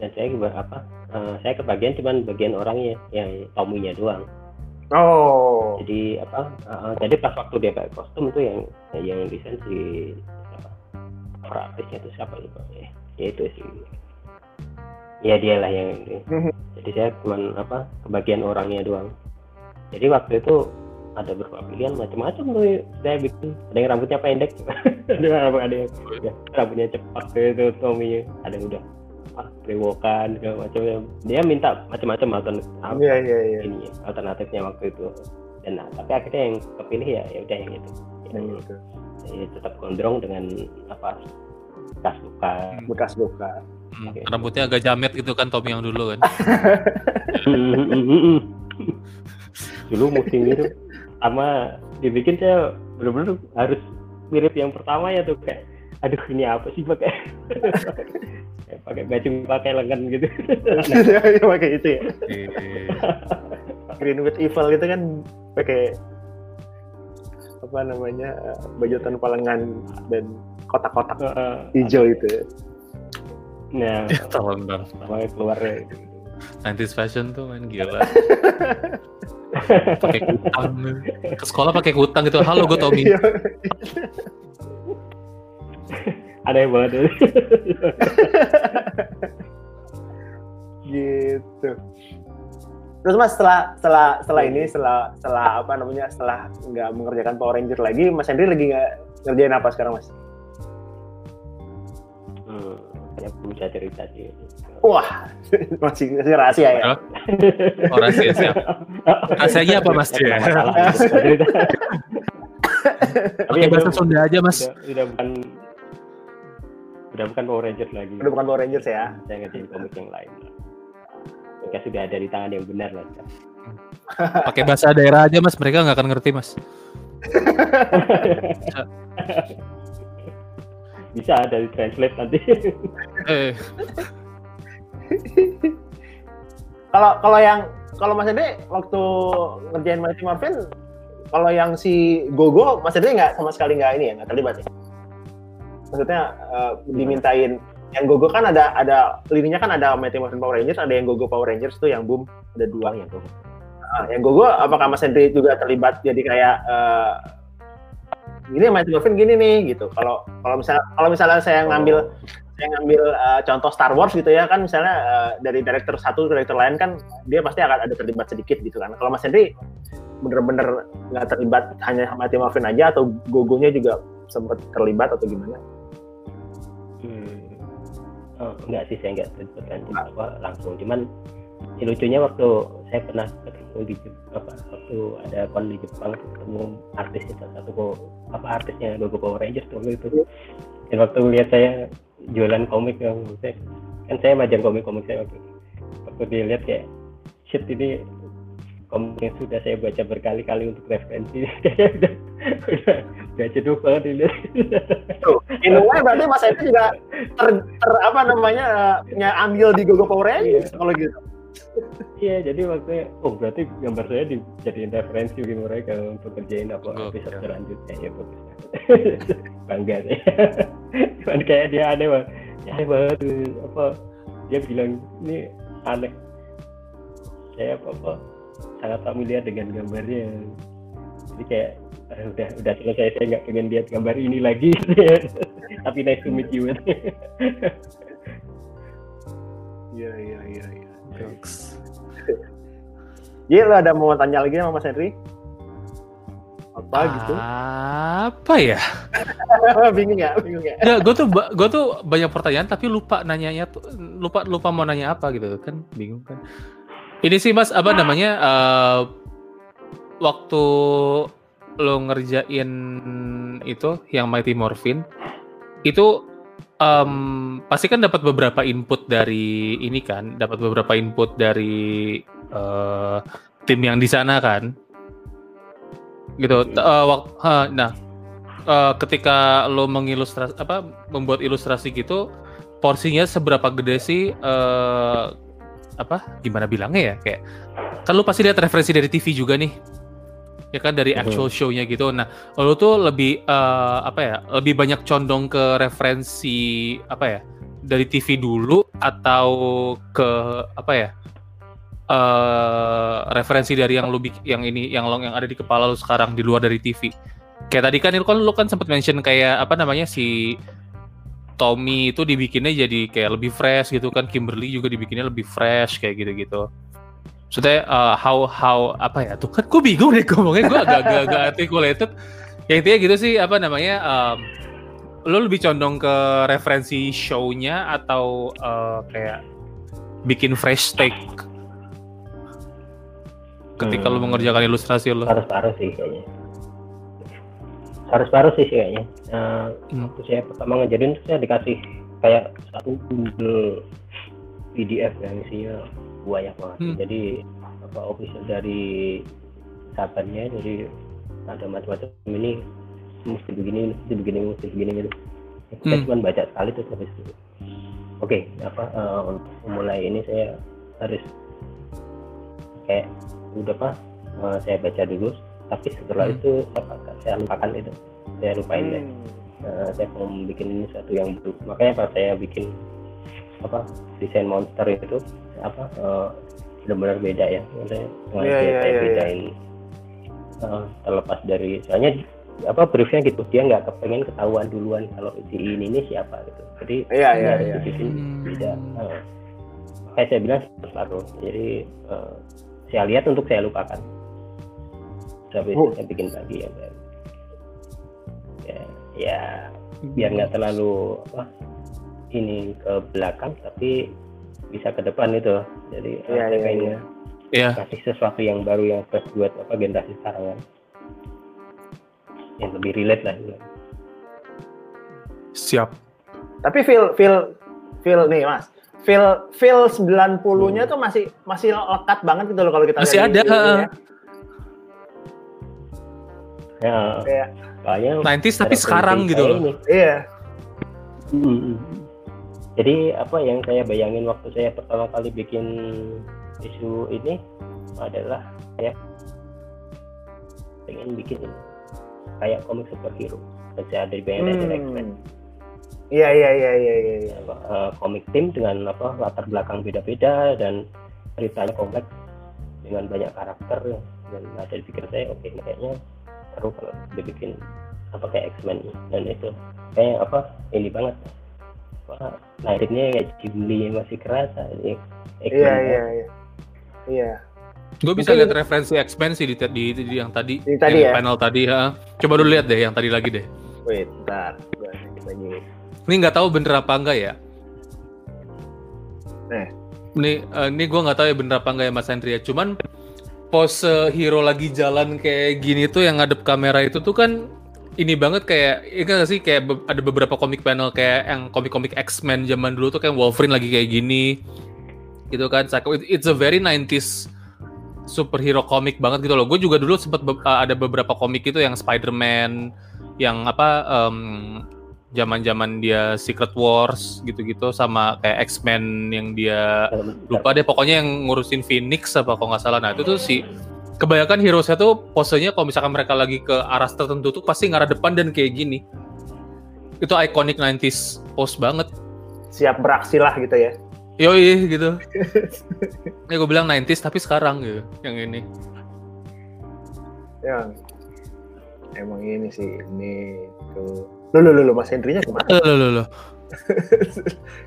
Dan saya juga apa eh, saya kebagian cuman bagian orangnya yang Tommy-nya doang. Oh. jadi apa eh, jadi pas waktu dia pakai kostum itu yang yang desain si artisnya itu siapa lupa ya ya itu sih. Ya dialah yang ini. Mhm. jadi saya cuman apa kebagian orangnya doang. Jadi waktu itu ada beberapa pilihan macam-macam tuh saya bikin. Ada yang rambutnya pendek. (laughs) Ada yang ada yang ya, rambutnya cepat itu Tommy ada yang udah ah, brewokan segala macam. Dia minta macam-macam altern- Iya iya iya. ini alternatifnya waktu itu. Dan nah, tapi akhirnya yang kepilih ya ya udah yang itu. Yang itu. ya, tetap gondrong dengan apa bekas luka. Bekas luka. Hmm, Oke. Rambutnya agak jamet gitu kan Tommy yang dulu kan. (laughs) (laughs) dulu mesti mirip sama dibikin saya bener-bener harus mirip yang pertama ya tuh kayak aduh ini apa sih pakai (laughs) Kayak pakai baju pakai lengan gitu Iya, pakai itu ya Iya. (laughs) Green with Evil itu kan pakai apa namanya baju tanpa lengan dan kotak-kotak hijau itu nah (laughs) Ya, tolong dong. keluar ya. 90s fashion tuh main gila. Pakai kutang. Ke sekolah pakai kutang gitu. Halo, gue Tommy. Iya. aneh banget gitu terus mas setelah setelah setelah ini setelah setelah apa namanya setelah nggak mengerjakan Power Ranger lagi mas Henry lagi nggak ngerjain apa sekarang mas bisa cerita sih wah (laughs) masih masih rahasia ya? Oh, rahasia siap. Rasanya apa mas? Ya. (laughs) Tapi ya bahasa Sunda aja mas. udah, udah bukan udah bukan Power Rangers lagi udah bukan Power Rangers ya saya ngerjain komik yang lain mereka sudah ada di tangan yang benar lah Pakai bahasa daerah aja mas. Mereka nggak akan ngerti mas. (laughs) bisa dari translate nanti. Eh, (laughs) kalau kalau yang kalau mas Henry waktu ngerjain Mighty Morphin kalau yang si Gogo mas Henry nggak sama sekali nggak ini ya nggak terlibat ya? Maksudnya eh, dimintain yang Gogo kan ada ada lininya kan ada Mighty Morphin Power Rangers ada yang Gogo Power Rangers tuh yang boom ada dua uang ya tuh Nah, yang Gogo apakah Mas Henry juga terlibat jadi kayak eh ini Mighty Morphin gini nih gitu. Kalau kalau misalnya kalau misalnya saya ngambil saya ngambil eh, contoh Star Wars gitu ya kan misalnya eh, dari director satu ke director lain kan dia pasti akan ada terlibat sedikit gitu kan. Kalau Mas Henry bener-bener nggak terlibat hanya Mighty Morphin aja atau Gogonya juga sempat terlibat atau gimana? hmm. oh, enggak sih saya enggak terlibat kan apa langsung cuman ya lucunya waktu saya pernah ketemu di apa waktu ada kon di Jepang ketemu artisnya salah satu apa artisnya logo Power Rangers tuh waktu itu. Dan waktu lihat saya jualan komik yang saya kan saya majang komik-komik saya waktu itu. Waktu dia lihat kayak shit ini komik yang sudah saya baca berkali-kali untuk referensi. (laughs) Udah udah jenuh banget dilihat Tuh, in a way berarti Mas Henry juga ter, ter apa namanya eh, punya ambil di Gogo Power Rangers kalau gitu. Iya, jadi waktu oh berarti gambar saya dijadiin referensi bagi mereka untuk kerjain apa Gokil. episode selanjutnya ya bagus. (laughs) Bangga sih. (laughs) Cuman kayak dia aneh banget. Ya, aneh banget apa dia bilang ini aneh. Saya apa apa sangat familiar dengan gambarnya. Jadi kayak "Ah, udah udah selesai saya nggak pengen lihat gambar ini lagi. (laughs) Tapi nice to meet you. Iya iya iya. (laughs) iya. Jadi lo ada mau tanya lagi sama Mas Henry? Apa gitu? Apa ya? (laughs) bingung ya, bingung ya. Ya, gue tuh gue tuh banyak pertanyaan tapi lupa nanyanya tuh lupa lupa mau nanya apa gitu kan bingung kan. Ini sih mas apa namanya eh, waktu lo ngerjain itu yang Mighty Morphin itu em, pasti kan dapat beberapa input dari ini kan dapat beberapa input dari eh, tim yang di sana kan. Gitu. Eh, wak- ha, nah eh, ketika lo mengilustrasi apa membuat ilustrasi gitu porsinya seberapa gede sih eh apa gimana bilangnya ya kayak kan lo pasti lihat referensi dari TV juga nih ya kan dari actual show-nya gitu. Nah lo tuh lebih eh, apa ya lebih banyak condong ke referensi apa ya dari TV dulu atau ke apa ya eh referensi dari yang lu bik- yang ini yang lo yang ada di kepala lu sekarang di luar dari TV kayak tadi kan kan lu kan sempat mention kayak apa namanya si Tommy itu dibikinnya jadi kayak lebih fresh gitu kan. Kimberly juga dibikinnya lebih fresh kayak gitu-gitu Maksudnya uh, how how apa ya tuh kan gue bingung deh ngomongnya gue agak agak agak articulated ya intinya gitu sih apa namanya um, lo lebih condong ke referensi show-nya atau uh, kayak bikin fresh take ketika Hmm. mengerjakan ilustrasi lu? Paruh-paruh sih kayaknya. Paruh-paruh sih kayaknya. Eh, Hmm. waktu saya pertama tuh saya dikasih kayak satu Google PDF yang isinya banyak banget. Hmm. Jadi apa official dari sahabatnya jadi ada macam-macam ini mesti begini, mesti begini, mesti begini gitu. Saya Hmm. cuma baca sekali terus habis itu. Oke, apa eh, untuk memulai ini saya harus kayak udah apa eh, saya baca dulu tapi setelah Hmm. itu apa, saya lupakan itu saya lupain deh Hmm. Eh, saya mau bikin ini satu yang baru makanya pas saya bikin apa desain monster itu apa eh, benar-benar beda ya maksudnya sengaja Iya, iya, saya iya. bedain eh, terlepas dari soalnya apa briefnya gitu dia nggak kepengen ketahuan duluan kalau si ini ini siapa gitu jadi Iya, iya, iya. dibikin Hmm. beda Eh, makanya saya bilang separuh jadi eh, saya lihat untuk saya lupakan itu Oh. saya bikin lagi baru ya, ya biar nggak terlalu apa ini ke belakang tapi bisa ke depan itu jadi Iya, saya iya, pengen iya. Iya. kasih sesuatu yang baru yang fresh buat apa generasi sekarang kan yang lebih relate lah gitu. Siap. Tapi feel feel feel nih Mas. Feel feel 90-nya tuh masih masih lekat banget gitu loh kalau kita Masih ada, heeh. ya Kayak soalnya 90s tapi sekarang gitu loh. ini. iya. Hmm. Jadi apa yang saya bayangin waktu saya pertama kali bikin isu ini adalah saya pengen bikin kayak komik superhero. Saya ada di Band Hmm. X-Men. Iya iya iya iya iya. iya. Eh, komik tim dengan apa latar belakang beda-beda dan ceritanya kompleks dengan banyak karakter dan ada di pikir saya oke ini kayaknya seru kalau dibikin apa kayak X-Men dan itu kayak apa ini banget apa liriknya kayak Ghibli masih kerasa ini X-Men Iya banget. iya iya. Iya. Gue bisa lihat referensi X-Men sih di, di, di- yang tadi, Di tadi yang ya? panel tadi. ha. Coba dulu lihat deh yang tadi lagi deh. Wait, bentar. Lagi. Ini nggak tahu bener apa enggak ya. Eh. Nih, eh, ini gue nggak tahu ya bener apa enggak ya Mas Hendri ya. Cuman pose hero lagi jalan kayak gini tuh yang ngadep kamera itu tuh kan ini banget kayak ini nggak sih? Kayak be- ada beberapa komik panel kayak yang komik-komik X-Men zaman dulu tuh kayak Wolverine lagi kayak gini gitu kan? Psycho it's a very 90s superhero komik banget gitu loh. Gue juga dulu sempat be- uh, ada beberapa komik itu yang Spider-Man yang apa zaman-zaman dia Secret Wars gitu-gitu sama kayak X-Men yang dia lupa deh. Pokoknya yang ngurusin Phoenix apa kalau nggak salah. Nah itu tuh si kebanyakan hero-nya tuh posenya kalau misalkan mereka lagi ke arah tertentu tuh pasti ngarah depan dan kayak gini itu iconic 90s pose banget Siap beraksi lah gitu ya. yoi gitu (laughs) ya gue bilang 90s tapi sekarang gitu yang ini Yang emang ini sih ini tuh. Loh, loh, loh, loh, Mas Hendrinya ke mana? loh loh loh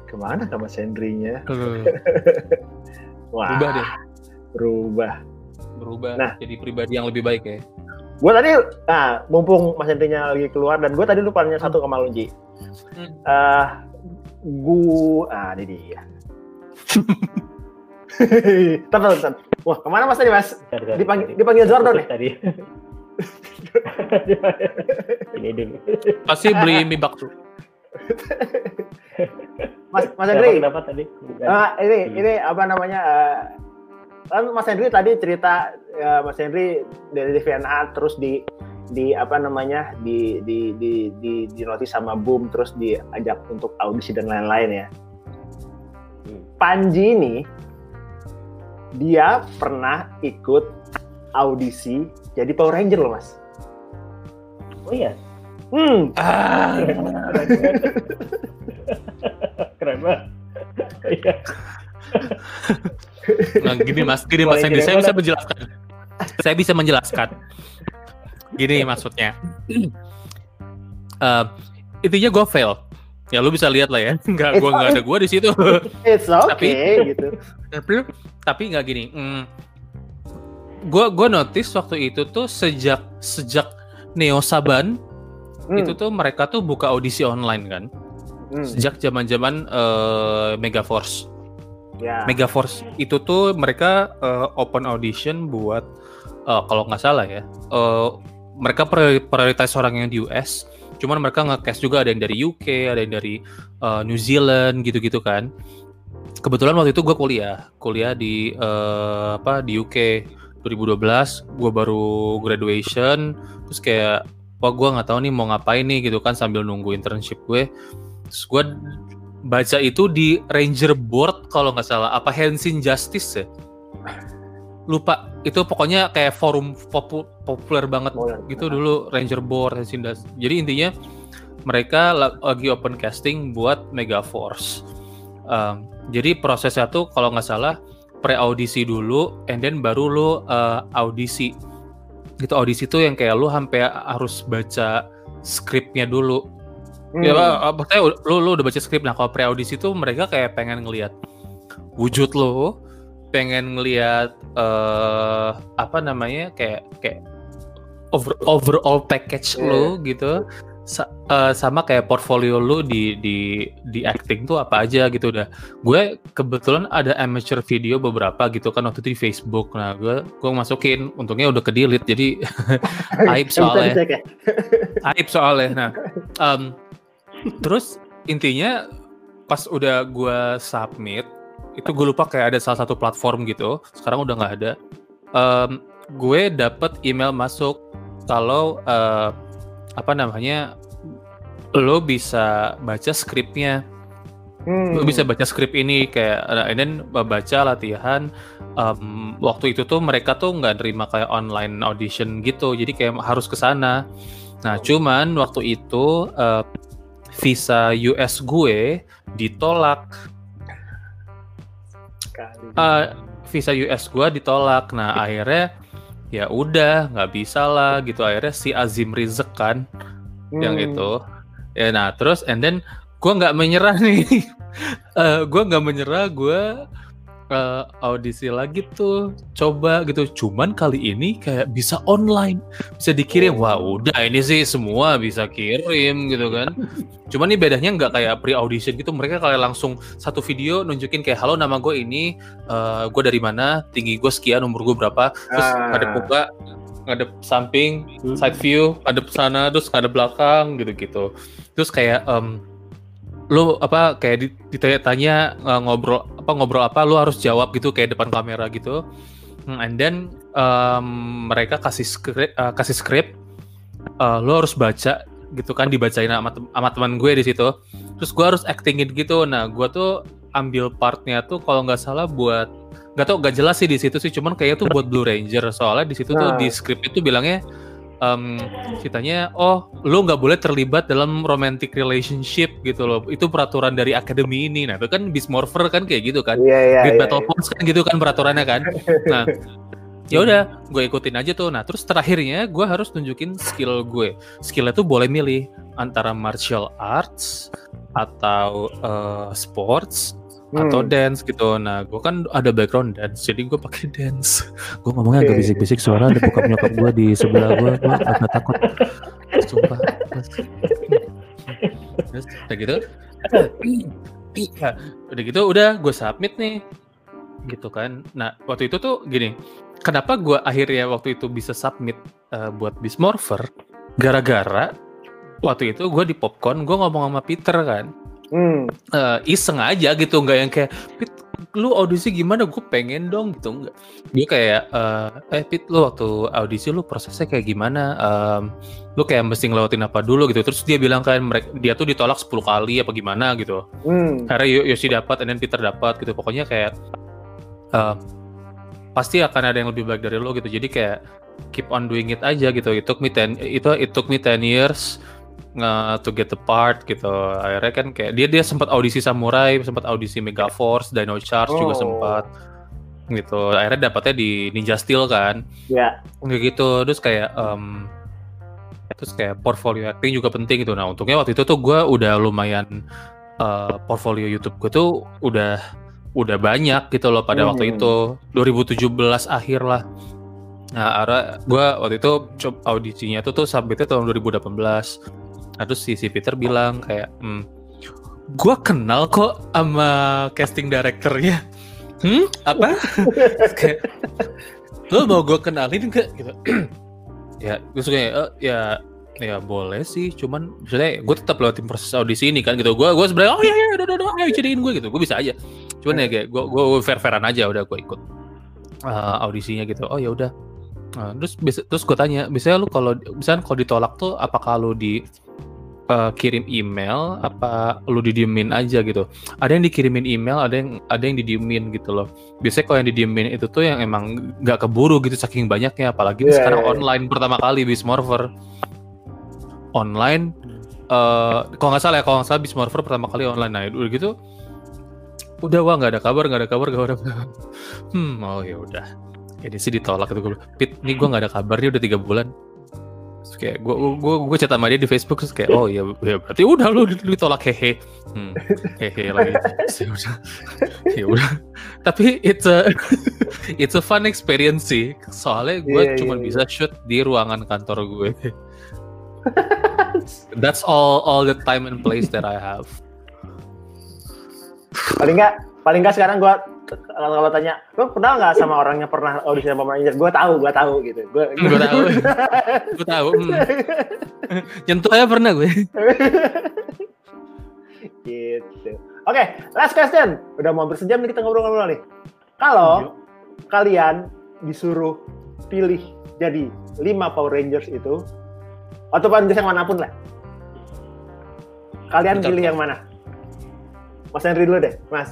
ke mana Mas Hendrinya? (laughs) Wah, berubah deh berubah. Berubah Nah. jadi pribadi yang lebih baik ya Gue tadi, nah, mumpung Mas Hendrinya lagi keluar dan gue tadi lupa nanya satu ke Malunji. Hmm. Eh, gue, ah, ini dia. Bentar, bentar. Wah, ke mana Mas tadi Mas? Dipanggil, dipanggil Jordan ya? tadi (laughs) ini dulu pasti beli mie bakso Mas, Mas Hendri, kenapa tadi Bukan. Ah, ini ini apa namanya? eh, kan Mas Hendri tadi cerita eh, Mas Hendri dari DeviantArt terus di di apa namanya di di di di, di notis sama Boom terus diajak untuk audisi dan lain-lain ya. Panji ini dia pernah ikut audisi jadi Power Ranger loh Mas. oh iya? Hmm, ah (laughs) keren banget. Iya (laughs) Nah, gini mas, gini mas saya jadi bisa menjelaskan. saya bisa menjelaskan. Gini maksudnya. Eh, intinya gue fail. Ya lu bisa lihat lah ya. (laughs) Enggak, gue nggak ada gue di situ. (laughs) it's okay Tapi- gitu. tapi tapi nggak gini. Hmm, gue gue notice waktu itu tuh sejak sejak Neo Saban Hmm, itu tuh mereka tuh buka audisi online kan. hmm, Sejak zaman zaman Megaforce. Ya. Megaforce itu tuh mereka uh, open audition buat uh, kalau nggak salah ya. Uh, mereka prioritas orang yang di US. Cuman mereka nge-cast juga ada yang dari UK, ada yang dari uh, New Zealand gitu-gitu kan. Kebetulan waktu itu gue kuliah, kuliah di uh, apa di UK 2012. Gue baru graduation, terus kayak wah gue nggak tahu nih mau ngapain nih gitu kan sambil nunggu internship gue. Terus gue baca itu di Ranger Board kalau nggak salah. Apa Henshin Justice ya? Lupa. Itu pokoknya kayak forum popu, populer banget Populer. gitu dulu Ranger Board Henshin Justice. Jadi intinya mereka la- lagi open casting buat Megaforce Um, jadi prosesnya tuh kalau nggak salah pre audisi dulu and then baru lu uh, audisi. Itu audisi tuh yang kayak lu sampai harus baca skripnya dulu Hmm. Ya, maksudnya lu, lu udah baca skrip. Nah, kalau pre audisi tuh mereka kayak pengen ngelihat wujud lo, pengen ngelihat eh apa namanya kayak kayak over, overall package lo gitu. Sa- eh, sama kayak portfolio lu di di di acting tuh apa aja gitu udah. Gue kebetulan ada amateur video beberapa gitu kan waktu itu di Facebook. Nah, gue gue masukin, untungnya udah ke delete jadi (laughs) aib soalnya ya? aib soalnya. Nah, (laughs) em, terus intinya pas udah gua submit itu gue lupa kayak ada salah satu platform gitu. Sekarang udah nggak ada. Em, gue dapet email masuk kalau eh, apa namanya lo bisa baca skripnya Hmm. lu bisa baca skrip ini kayak nah, and then baca latihan Em, waktu itu tuh mereka tuh nggak nerima kayak online audition gitu jadi kayak harus ke sana nah cuman waktu itu eh, visa US gue ditolak. Eh, visa US gue ditolak. Nah akhirnya ya udah nggak bisa lah gitu. Akhirnya si Azim Rizek kan yang Hmm. itu. Ya nah terus and then gue nggak menyerah nih. (laughs) Eh gue nggak menyerah gue eh, audisi lagi tuh coba gitu. Cuman kali ini kayak bisa online. Bisa dikirim. Wah udah ini sih semua bisa kirim gitu kan. Cuman ini bedanya nggak kayak pre audition gitu. Mereka kayak langsung satu video nunjukin kayak halo nama gue ini eh gue dari mana? Tinggi gue sekian umur gue berapa? Terus Ah. ada muka ngadep samping side view ngadep sana terus ngadep belakang gitu-gitu. Terus kayak em lu apa kayak di- ditanya-tanya eh, ngobrol apa ngobrol apa lu harus jawab gitu kayak depan kamera gitu. Hmm, and then em, mereka kasih skrip eh, kasih skrip eh, lu harus baca gitu kan dibacain sama, sama teman gue di situ. Terus gue harus actingin gitu. Nah gue tuh ambil partnya tuh kalau nggak salah buat nggak tau nggak jelas sih di situ sih cuman kayaknya tuh buat Blue Ranger. Soalnya di situ tuh Nah. di skrip itu bilangnya em ceritanya oh lu nggak boleh terlibat dalam romantic relationship gitu loh. Itu peraturan dari akademi ini. Nah itu kan Beast Morpher kan kayak gitu kan. Iya iya. Great iya, Battle iya. Force kan gitu kan peraturannya kan. Nah (laughs) ya udah gue ikutin aja tuh. Nah terus terakhirnya gue harus tunjukin skill gue. Skillnya tuh boleh milih antara martial arts atau eh, sports Hmm. atau dance gitu. Nah, gue kan ada background dance, jadi gue pakai dance. (laughs) gue ngomongnya agak bisik-bisik suara ada bokap nyokap gue di sebelah gue, gue agak takut. Sumpah. Terus udah gitu, udah gitu udah gue submit nih, gitu kan. Nah, waktu itu tuh gini, kenapa gue akhirnya waktu itu bisa submit eh, buat Bismorpher? Gara-gara waktu itu gue di popcorn gue ngomong sama Peter kan Hmm. eh, iseng aja gitu nggak yang kayak Pit lu audisi gimana? Gue pengen dong gitu nggak. Dia kayak eh eh Pit lu waktu audisi lu prosesnya kayak gimana? Em, lu kayak mesti ngelewatin apa dulu? Gitu. Terus dia bilang kan mereka dia tuh ditolak 10 kali apa gimana gitu. Hmm. akhirnya Yo- Yoshi dapat then Peter dapat gitu. Pokoknya kayak eh, pasti akan ada yang lebih baik dari lo gitu. Jadi kayak keep on doing it aja gitu. It took me 10 itu it took me 10 years nge- to get the part gitu. Akhirnya kan kayak dia dia sempat audisi Samurai sempat audisi Megaforce Dino Charge juga Oh. sempat gitu. Akhirnya dapatnya di Ninja Steel kan. Ya. kayak gitu. Terus kayak em, terus kayak portfolio acting juga penting gitu. Nah untungnya waktu itu tuh gue udah lumayan eh, portfolio YouTube gue tuh udah udah banyak gitu loh pada waktu Hmm. itu. 2017 akhir lah. Nah arah gue waktu itu audisinya tuh tuh submitnya tahun 2018 nah terus si, si Peter bilang kayak hmm, gue kenal kok sama casting directornya. Hmm apa? (laughs) Kayak lo mau gue kenalin gak gitu. (clears throat) Ya gue suka ya eh, ya ya boleh sih cuman maksudnya gue tetap lewatin proses audisi ini kan gitu. Gue gue sebenarnya oh iya iya udah udah udah ayo jadiin gue gitu. Gue bisa aja. Cuman ya kayak gue gue fair fairan aja udah gue ikut uh, audisinya gitu. Oh ya udah. Nah, terus terus gue tanya, biasanya lu kalau misalnya kalau ditolak tuh apakah lu di uh, kirim email apa lu didiemin aja gitu. Ada yang dikirimin email, ada yang ada yang didiemin gitu loh. Biasanya kalau yang didiemin itu tuh yang emang nggak keburu gitu saking banyaknya apalagi Yeah, sekarang yeah, yeah. online pertama kali Bismorpher. Online uh, kalau nggak salah ya kalau nggak salah Bismorpher pertama kali online nah udah gitu udah wah nggak ada kabar nggak ada kabar nggak ada (laughs) hmm oh ya udah ini sih ditolak gitu gue pit nih gue nggak ada kabar nih udah tiga bulan terus kayak gue gue gue chat sama dia di Facebook terus kayak oh ya, ya berarti udah lu ditolak hehe. Hmm, hehe lagi. (laughs) Ya udah. Ya udah. Tapi it's a (laughs) it's a fun experience sih. Soalnya gue Iya, cuma iya, bisa shoot di ruangan kantor gue (laughs) that's all all the time and place that I have. Paling nggak paling nggak sekarang gue kalau kalau tanya lo pernah nggak sama orang yang pernah audisi sama manajer gue tahu gue tahu gitu. Gue Gua tahu. (laughs) gue tahu hmm. nyentuh aja pernah gue. Gitu. Oke last question. Udah mau bersejam nih kita ngobrol-ngobrol nih. Kalau kalian disuruh pilih jadi lima Power Rangers itu atau Power Rangers yang mana pun lah. Kalian Bentar, pilih yang mana? Mas Henry dulu deh Mas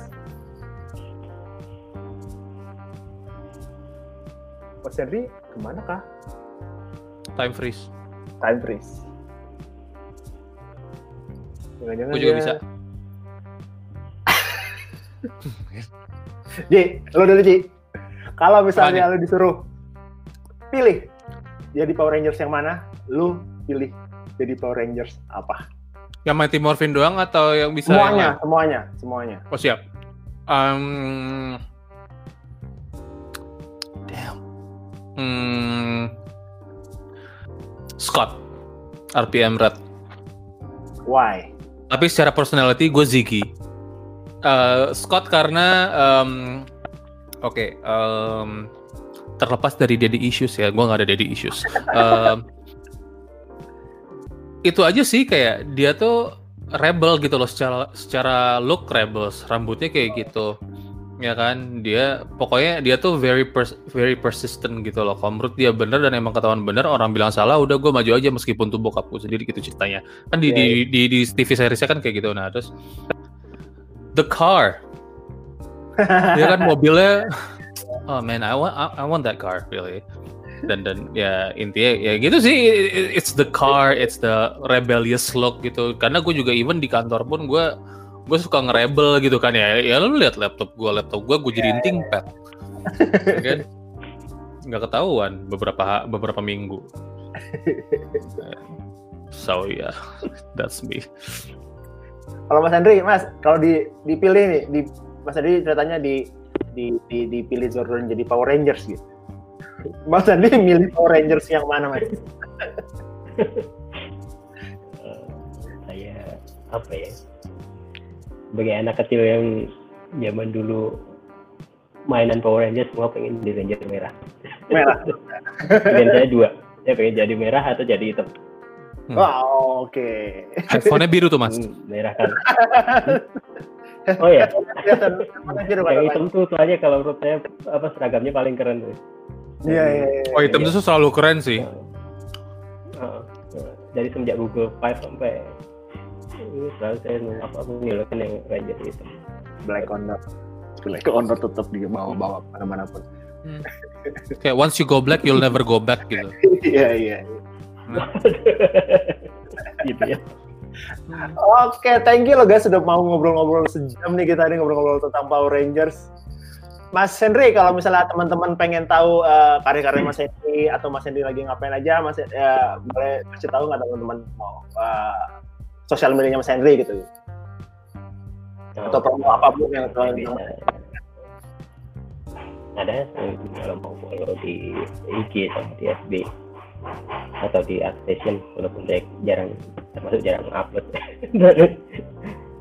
Mas Henry ke mana kah? Time freeze. Time freeze. Jangan-jangan gue juga dia- bisa. (laughs) Ji, lo dulu Ji. Kalau misalnya lo disuruh pilih jadi Power Rangers yang mana, lu pilih jadi Power Rangers apa? yang Mighty Morphin doang atau yang bisa semuanya, yang semuanya, semuanya. oh siap. Um, Hmm, Scott. RPM Red. Why? tapi secara personality gue Ziggy. Eh, Scott karena em, oke em, terlepas dari daddy issues ya gue nggak ada daddy issues. Em, itu aja sih kayak dia tuh rebel gitu loh secara secara look rebels rambutnya kayak gitu ya kan? Dia pokoknya dia tuh very pers- very persistent gitu loh. Kalau menurut dia bener dan emang ketahuan bener orang bilang salah udah gue maju aja meskipun tuh bokapku sendiri gitu ceritanya. Kan di Iya, di, di di TV seriesnya kan kayak gitu. Nah terus the car. (laughs) Dia kan mobilnya oh man I want I, I want that car really. Dan dan ya intinya ya gitu sih. It's the car it's the rebellious look gitu. Karena gue juga even di kantor pun gue gue suka ngerebel gitu kan ya. Ya lu lihat laptop gue laptop gue gue jadiin ThinkPad Ya kan? Nggak ketahuan beberapa beberapa minggu. (laughs) So yeah that's me. Kalau Mas Andri, Mas, kalau di dipilih nih, di Mas Andri ceritanya di di, di dipilih Zordon jadi Power Rangers gitu. (laughs) Mas Andri milih Power Rangers yang mana, Mas? (laughs) Eh, saya apa ya sebagai anak kecil yang zaman dulu mainan Power Rangers semua pengen di Ranger merah Merah. (laughs) pilihan saya dua saya pengen jadi merah atau jadi hitam Hmm. Wow, oke. headphone-nya biru tuh mas Hmm, merah kan (laughs) oh ya yang kalau hitam tuh soalnya kalau menurut saya apa seragamnya paling keren tuh Iya, iya, iya. oh hitam tuh selalu keren sih Heeh. dari semenjak Google Five sampai ini selalu saya mau apa aku ngilukin yang Ranger hitam Black Condor. Black Condor tetap di bawah-bawah mana-mana pun. kayak once you go black you'll never go back gitu (laughs) Iya, iya. gitu ya Oke, thank you loh guys sudah mau ngobrol-ngobrol sejam nih kita nih ngobrol-ngobrol tentang Power Rangers. Mas Henry, kalau misalnya teman-teman pengen tahu eh, karir-karir Mas Henry atau Mas Henry lagi ngapain aja, Mas ya, boleh kasih tahu nggak teman-teman mau eh, sosial medianya Mas Henry gitu. Atau promo apa pun yang kalian bisa ada kalau mau follow di IG sama di FB atau di Station walaupun saya jarang termasuk jarang upload. (laughs)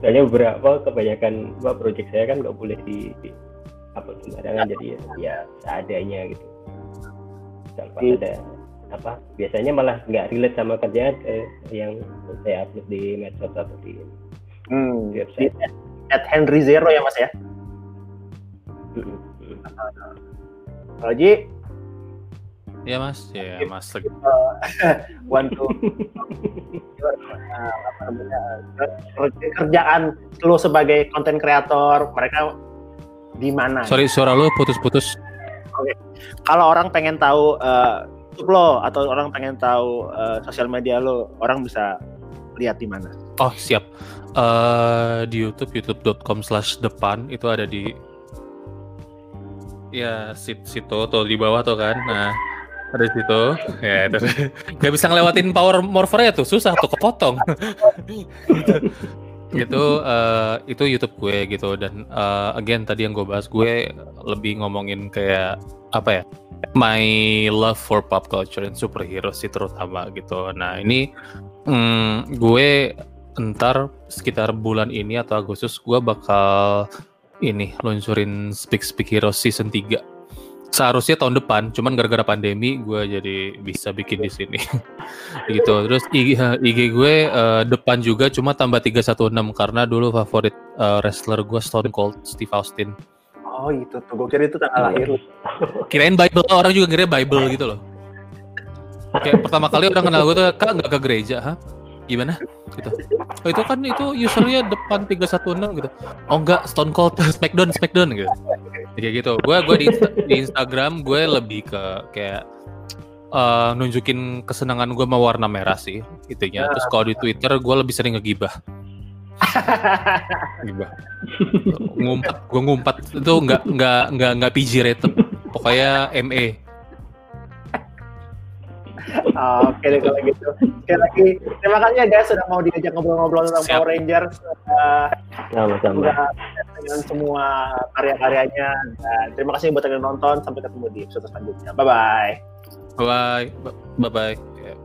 Soalnya beberapa kebanyakan apa project saya kan nggak boleh di apa sembarangan jadi ya, ya seadanya gitu. Tanpa Iya. ada apa biasanya malah nggak relate sama kerjaan eh, yang saya upload di medsos atau di Hmm. di website At Henry Zero ya mas ya. Mm, mm. Kalau Ji, Ya mas, ya mas. lagi. one to apa namanya ker- kerjaan lo sebagai konten kreator mereka di mana? Sorry, suara lu putus-putus. Kalau orang pengen tahu uh, YouTube lo atau orang pengen tahu uh, sosial media lo, orang bisa lihat di mana? Oh siap. Eh di YouTube youtube.com slash depan itu ada di ya sit situ tuh di bawah tuh kan. Nah ada di situ ya itu (laughs) nggak bisa ngelewatin power morpher ya tuh susah tuh kepotong (laughs) itu eh, itu YouTube gue gitu dan eh, again tadi yang gue bahas gue lebih ngomongin kayak apa ya my love for pop culture and superhero sih terutama gitu. Nah ini mm, gue ntar sekitar bulan ini atau Agustus gue bakal ini luncurin Speak Speak Heroes season 3 seharusnya tahun depan cuman gara-gara pandemi gue jadi bisa bikin di sini. (laughs) Gitu. Terus IG, IG gue eh, depan juga cuma tambah 316 karena dulu favorit eh, wrestler gue Stone Cold Steve Austin Oh itu tuh, gue kira itu tanggal lahir. Lo. kirain Bible orang juga ngira Bible gitu loh. Kayak pertama kali orang kenal gue tuh kak nggak ke gereja ha gimana? Gitu. Oh itu kan itu usernya depan 316 gitu. Oh enggak Stone Cold (laughs) Smackdown Smackdown gitu. Kayak gitu. Gue gue di, Insta- di Instagram gue lebih ke kayak eh, nunjukin kesenangan gue sama warna merah sih itunya. Terus kalau di Twitter gue lebih sering ngegibah Ngumpat, gue ngumpat itu nggak nggak nggak nggak PG rated, pokoknya ME. Oke okay, deh kalau gitu. oke lagi terima kasih ya guys sudah mau diajak ngobrol-ngobrol tentang Siap. Power Rangers. Uh, sama-sama. Dengan semua karya-karyanya. Dan terima kasih buat yang nonton. Sampai ketemu di episode selanjutnya. Bye bye. Bye bye. Bye bye. Yeah.